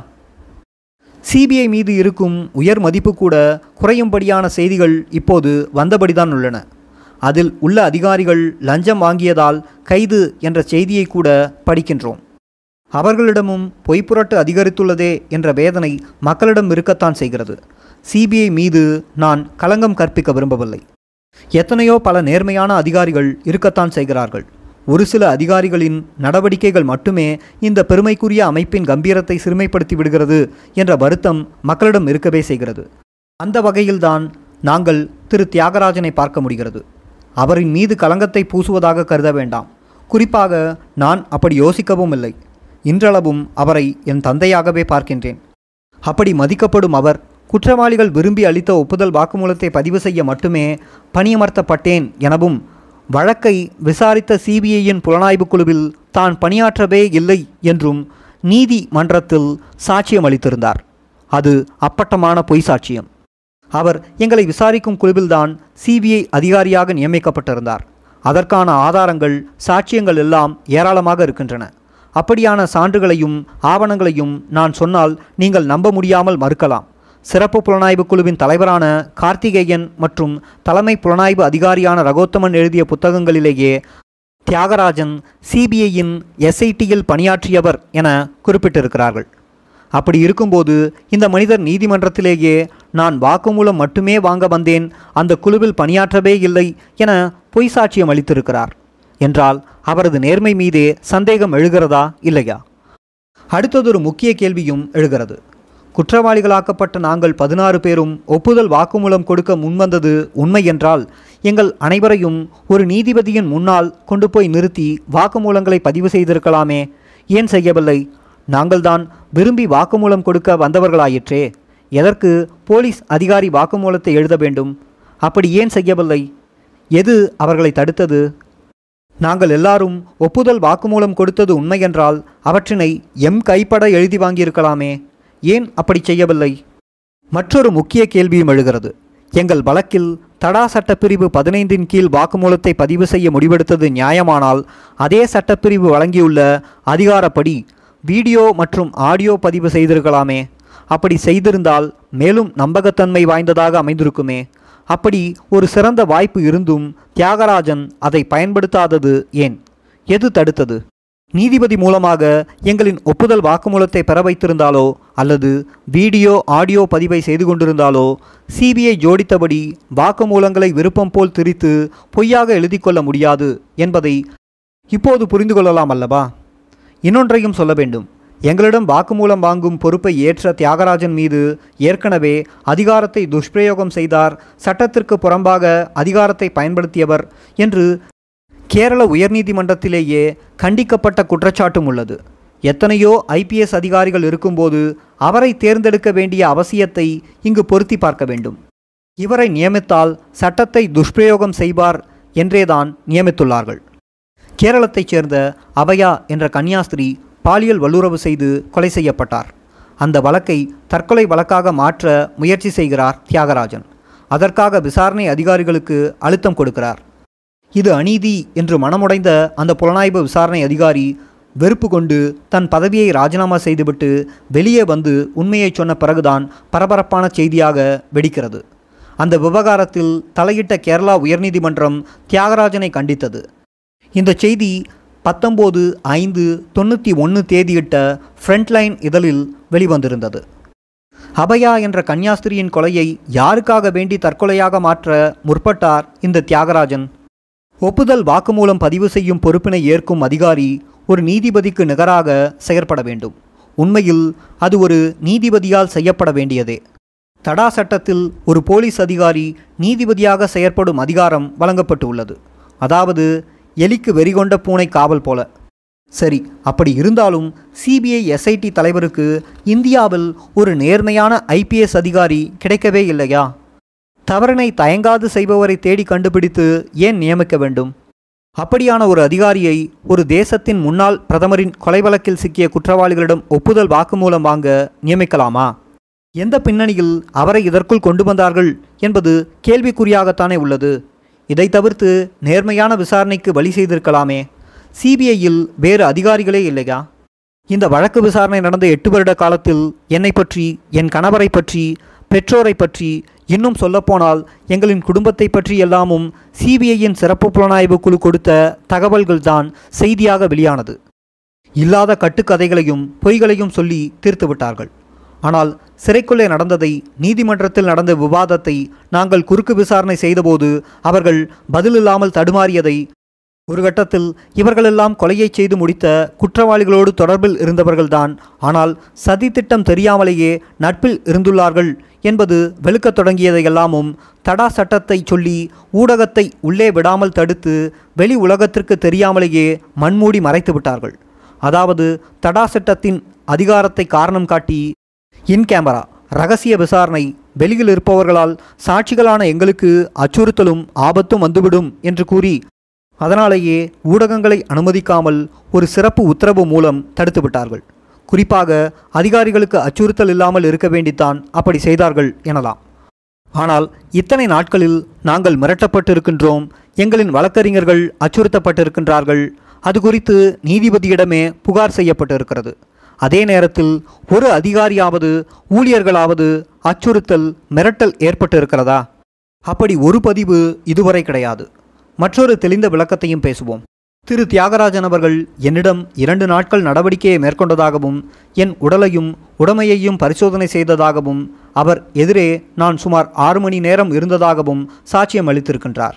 சிபிஐ மீது இருக்கும் உயர் மதிப்பு கூட குறையும்படியான செய்திகள் இப்போது வந்தபடிதான் உள்ளன. அதில் உள்ள அதிகாரிகள் லஞ்சம் வாங்கியதால் கைது என்ற செய்தியை கூட படிக்கின்றோம். அவர்களிடமும் பொய்ப்புரட்டு அதிகரித்துள்ளதே என்ற வேதனை மக்களிடம் இருக்கத்தான் செய்கிறது. சிபிஐ மீது நான் களங்கம் கற்பிக்க விரும்பவில்லை. எத்தனையோ பல நேர்மையான அதிகாரிகள் இருக்கத்தான் செய்கிறார்கள். ஒரு சில அதிகாரிகளின் நடவடிக்கைகள் மட்டுமே இந்த பெருமைக்குரிய அமைப்பின் கம்பீரத்தை சிறுமைப்படுத்தி விடுகிறது என்ற வருத்தம் மக்களிடம் இருக்கவே செய்கிறது. அந்த வகையில்தான் நாங்கள் திரு தியாகராஜனை பார்க்க முடிகிறது. அவரின் மீது களங்கத்தை பூசுவதாக கருத வேண்டாம். குறிப்பாக நான் அப்படி யோசிக்கவும் இல்லை. இன்றளவும் அவரை என் தந்தையாகவே பார்க்கின்றேன். அப்படி மதிக்கப்படும் அவர் குற்றவாளிகள் விரும்பி அளித்த ஒப்புதல் வாக்குமூலத்தை பதிவு செய்ய மட்டுமே பணியமர்த்தப்பட்டேன் எனவும் வழக்கை விசாரித்த சிபிஐயின் புலனாய்வு குழுவில் தான் பணியாற்றவே இல்லை என்றும் நீதி மன்றத்தில் சாட்சியம் அளித்திருந்தார் அது அப்பட்டமான பொய் சாட்சியம். அவர் எங்களை விசாரிக்கும் குழுவில்தான் சிபிஐ அதிகாரியாக நியமிக்கப்பட்டிருந்தார். அதற்கான ஆதாரங்கள் சாட்சியங்கள் எல்லாம் ஏராளமாக இருக்கின்றன. அப்படியான சான்றுகளையும் ஆவணங்களையும் நான் சொன்னால் நீங்கள் நம்ப முடியாமல் மறுக்கலாம். சிறப்பு புலனாய்வு குழுவின் தலைவரான கார்த்திகேயன் மற்றும் தலைமை புலனாய்வு அதிகாரியான ரகோத்தமன் எழுதிய புத்தகங்களிலேயே தியாகராஜன் சிபிஐயின் எஸ்ஐடியில் பணியாற்றியவர் என குறிப்பிட்டிருக்கிறார்கள். அப்படி இருக்கும்போது இந்த மனிதர் நீதிமன்றத்திலேயே நான் வாக்குமூலம் மட்டுமே வாங்க வந்தேன் அந்த குழுவில் பணியாற்றவே இல்லை என பொய் சாட்சியம் அளித்திருக்கிறார். என்றால் அவரது நேர்மை மீதே சந்தேகம் எழுகிறதா இல்லையா? அடுத்ததொரு முக்கிய கேள்வியும் எழுகிறது. குற்றவாளிகளாக்கப்பட்ட நாங்கள் பதினாறு பேரும் ஒப்புதல் வாக்குமூலம் கொடுக்க முன்வந்தது உண்மை என்றால் எங்கள் அனைவரையும் ஒரு நீதிபதியின் முன்னால் கொண்டு போய் நிறுத்தி வாக்குமூலங்களை பதிவு செய்திருக்கலாமே. ஏன் செய்யவில்லை? நாங்கள்தான் விரும்பி வாக்குமூலம் கொடுக்க வந்தவர்களாயிற்றே. எதற்கு போலீஸ் அதிகாரி வாக்குமூலத்தை எழுத வேண்டும்? அப்படி ஏன் செய்யவில்லை? எது அவர்களை தடுத்தது? நாங்கள் எல்லாரும் ஒப்புதல் வாக்குமூலம் கொடுத்தது உண்மையென்றால் அவற்றினை எம் கைப்பட எழுதி வாங்கியிருக்கலாமே. ஏன் அப்படி செய்யவில்லை? மற்றொரு முக்கிய கேள்வியும் எழுகிறது. எங்கள் வழக்கில் தடா சட்டப்பிரிவு பதினைந்தின் கீழ் வாக்குமூலத்தை பதிவு செய்ய முடிவெடுத்தது நியாயமானால் அதே சட்டப்பிரிவு வழங்கியுள்ள அதிகாரப்படி வீடியோ மற்றும் ஆடியோ பதிவு செய்திருக்கலாமே. அப்படி செய்திருந்தால் மேலும் நம்பகத்தன்மை வாய்ந்ததாக அமைந்திருக்குமே. அப்படி ஒரு சிறந்த வாய்ப்பு இருந்தும் தியாகராஜன் அதை பயன்படுத்தாதது ஏன்? எது தடுத்தது? நீதிபதி மூலமாக எங்களின் ஒப்புதல் வாக்குமூலத்தை பெற வைத்திருந்தாலோ அல்லது வீடியோ ஆடியோ பதிவை செய்து கொண்டிருந்தாலோ சிபிஐ ஜோடித்தபடி வாக்குமூலங்களை விருப்பம் போல் திரித்து பொய்யாக எழுதி கொள்ள முடியாது என்பதை இப்போது புரிந்து கொள்ளலாம் அல்லவா? இன்னொன்றையும் சொல்ல வேண்டும். எங்களிடம் வாக்குமூலம் வாங்கும் பொறுப்பை ஏற்ற தியாகராஜன் மீது ஏற்கனவே அதிகாரத்தை துஷ்பிரயோகம் செய்தார். சட்டத்திற்கு புறம்பாக அதிகாரத்தை பயன்படுத்தியவர் என்று கேரள உயர்நீதிமன்றத்திலேயே கண்டிக்கப்பட்ட குற்றச்சாட்டும் உள்ளது. எத்தனையோ ஐபிஎஸ் அதிகாரிகள் இருக்கும்போது அவரை தேர்ந்தெடுக்க வேண்டிய அவசியத்தை இங்கு பொருத்தி பார்க்க வேண்டும். இவரை நியமித்தால் சட்டத்தை துஷ்பிரயோகம் செய்வார் என்றேதான் நியமித்துள்ளார்கள். கேரளத்தைச் சேர்ந்த அபயா என்ற கன்னியாஸ்திரி பாலியல் வல்லுறவு செய்து கொலை செய்யப்பட்டார். அந்த வழக்கை தற்கொலை வழக்காக மாற்ற முயற்சி செய்கிறார் தியாகராஜன். அதற்காக விசாரணை அதிகாரிகளுக்கு அழுத்தம் கொடுக்கிறார். இது அநீதி என்று மனமுடைந்த அந்த புலனாய்வு விசாரணை அதிகாரி வெறுப்பு கொண்டு தன் பதவியை ராஜினாமா செய்துவிட்டு வெளியே வந்து உண்மையை சொன்ன பிறகுதான் பரபரப்பான செய்தியாக வெடிக்கிறது. அந்த விவகாரத்தில் தலையிட்ட கேரளா உயர்நீதிமன்றம் தியாகராஜனை கண்டித்தது. இந்த செய்தி பத்தொம்போது ஐந்து தொண்ணூற்றி ஒன்று தேதியிட்ட ஃப்ரண்ட்லைன் இதழில் வெளிவந்திருந்தது. அபயா என்ற கன்னியாஸ்திரியின் கொலையை யாருக்காக வேண்டி தற்கொலையாக மாற்ற முற்பட்டார் இந்த தியாகராஜன்? ஒப்புதல் வாக்குமூலம் பதிவு செய்யும் பொறுப்பினை ஏற்கும் அதிகாரி ஒரு நீதிபதிக்கு நிகராக செயற்பட வேண்டும். உண்மையில் அது ஒரு நீதிபதியால் செய்யப்பட வேண்டியதே. தடா சட்டத்தில் ஒரு போலீஸ் அதிகாரி நீதிபதியாக செயற்படும் அதிகாரம் வழங்கப்பட்டு உள்ளது அதாவது எலிக்கு வெறிகொண்ட பூனை காவல் போல. சரி அப்படி இருந்தாலும் சிபிஐ எஸ்ஐடி தலைவருக்கு இந்தியாவில் ஒரு நேர்மையான ஐபிஎஸ் அதிகாரி கிடைக்கவே இல்லையா? தவறினை தயங்காது செய்பவரை தேடி கண்டுபிடித்து ஏன் நியமிக்க வேண்டும்? அப்படியான ஒரு அதிகாரியை ஒரு தேசத்தின் முன்னாள் பிரதமரின் கொலை வழக்கில் சிக்கிய குற்றவாளிகளிடம் ஒப்புதல் வாக்குமூலம் வாங்க நியமிக்கலாமா? எந்த பின்னணியில் அவரை இதற்குள் கொண்டு வந்தார்கள் என்பது கேள்விக்குறியாகத்தானே உள்ளது. இதை தவிர்த்து நேர்மையான விசாரணைக்கு வழி செய்திருக்கலாமே. சிபிஐயில் வேறு அதிகாரிகளே இல்லையா? இந்த வழக்கு விசாரணை நடந்த எட்டு வருட காலத்தில் என்னை பற்றி என் கணவரை பற்றி பெற்றோரை பற்றி இன்னும் சொல்லப்போனால் எங்களின் குடும்பத்தை பற்றி எல்லாமும் சிபிஐயின் சிறப்பு புலனாய்வு குழு கொடுத்த தகவல்கள்தான் செய்தியாக வெளியானது. இல்லாத கட்டுக்கதைகளையும் பொய்களையும் சொல்லி தீர்த்து விட்டார்கள் ஆனால் சிறைக்குள்ளே நடந்ததை நீதிமன்றத்தில் நடந்த விவாதத்தை நாங்கள் குறுக்கு விசாரணை செய்தபோது அவர்கள் பதிலில்லாமல் தடுமாறியதை ஒரு கட்டத்தில் இவர்களெல்லாம் கொலையை செய்து முடித்த குற்றவாளிகளோடு தொடர்பில் இருந்தவர்கள்தான். ஆனால் சதி திட்டம் தெரியாமலேயே நட்பில் இருந்துள்ளார்கள் என்பது வெளுக்கத் தொடங்கியதையெல்லாமும் தடா சட்டத்தை சொல்லி ஊடகத்தை உள்ளே விடாமல் தடுத்து வெளி உலகத்திற்கு தெரியாமலேயே மண்மூடி மறைத்து விட்டார்கள் அதாவது தடா சட்டத்தின் அதிகாரத்தை காரணம் காட்டி இன் கேமரா. ரகசிய விசாரணை. வெளியில் இருப்பவர்களால் சாட்சிகளான எங்களுக்கு அச்சுறுத்தலும் ஆபத்தும் வந்துவிடும் என்று கூறி அதனாலேயே ஊடகங்களை அனுமதிக்காமல் ஒரு சிறப்பு உத்தரவு மூலம் தடுத்துவிட்டார்கள். குறிப்பாக அதிகாரிகளுக்கு அச்சுறுத்தல் இல்லாமல் இருக்க வேண்டித்தான் அப்படி செய்தார்கள் எனலாம். ஆனால் இத்தனை நாட்களில் நாங்கள் மிரட்டப்பட்டிருக்கின்றோம் எங்களின் வழக்கறிஞர்கள் அச்சுறுத்தப்பட்டிருக்கின்றார்கள் அது குறித்து நீதிபதியிடமே புகார் செய்யப்பட்டிருக்கிறது. அதே நேரத்தில் ஒரு அதிகாரியாவது ஊழியர்களாவது அச்சுறுத்தல் மிரட்டல் ஏற்பட்டிருக்கிறதா? அப்படி ஒரு பதிவு இதுவரை கிடையாது. மற்றொரு தெளிந்த விளக்கத்தையும் பேசுவோம். திரு. தியாகராஜன் அவர்கள் என்னிடம் இரண்டு நாட்கள் நடவடிக்கையை மேற்கொண்டதாகவும் என் உடலையும் உடமையையும் பரிசோதனை செய்ததாகவும் அவர் எதிரே நான் சுமார் ஆறு மணி நேரம் இருந்ததாகவும் சாட்சியம் அளித்திருக்கின்றார்.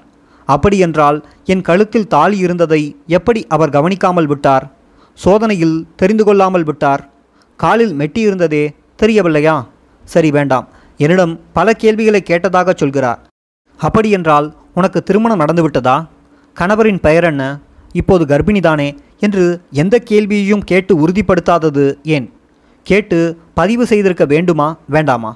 அப்படியென்றால் என் கழுத்தில் தாலி இருந்ததை எப்படி அவர் கவனிக்காமல் விட்டார்? சோதனையில் தெரிந்து கொள்ளாமல் விட்டார். காலில் மெட்டி இருந்ததே தெரியவில்லையா? சரி வேண்டாம். என்னிடம் பல கேள்விகளை கேட்டதாக சொல்கிறார். அப்படியென்றால் உனக்கு திருமணம் நடந்துவிட்டதா? கணவரின் பெயர் என்ன? இப்போது கர்ப்பிணிதானே? என்று எந்த கேள்வியையும் கேட்டு உறுதிப்படுத்தாதது ஏன்? கேட்டு பதிவு செய்திருக்க வேண்டுமா? வேண்டாமா?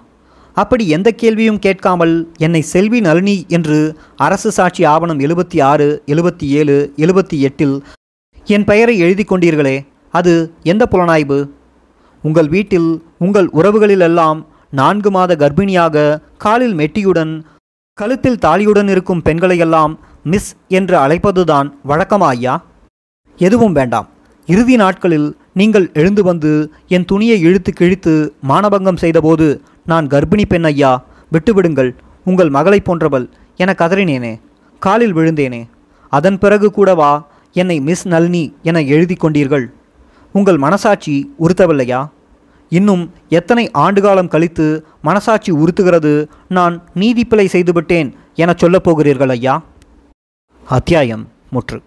அப்படி எந்த கேள்வியும் கேட்காமல் என்னை செல்வி நளினி என்று அரசு சாட்சி ஆவணம் எழுபத்தி ஆறு எழுபத்தி ஏழு எழுபத்தி எட்டில் என் பெயரை எழுதி கொண்டீர்களே அது எந்த புலனாய்வு? உங்கள் வீட்டில் உங்கள் உறவுகளிலெல்லாம் நான்கு மாத கர்ப்பிணியாக காலில் மெட்டியுடன் கழுத்தில் தாலியுடன் இருக்கும் பெண்களையெல்லாம் மிஸ் என்று அழைப்பதுதான் வழக்கமா ஐயா? எதுவும் வேண்டாம். இறுதி நாட்களில் நீங்கள் எழுந்து வந்து என் துணியை இழுத்து கிழித்து மானபங்கம் செய்தபோது நான் கர்ப்பிணி பெண் ஐயா விட்டுவிடுங்கள். உங்கள் மகளைப் போன்றவள் என கதறினேனே காலில் விழுந்தேனே. அதன் பிறகு கூடவா என்னை மிஸ் நளினி என எழுதி கொண்டீர்கள் உங்கள் மனசாட்சி உறுத்தவில்லையா? இன்னும் எத்தனை ஆண்டுகாலம் கழித்து மனசாட்சி உறுத்துகிறது நான் நீதிப்பிழை செய்துவிட்டேன் என சொல்லப்போகிறீர்கள் ஐயா? அத்தியாயம் முற்று.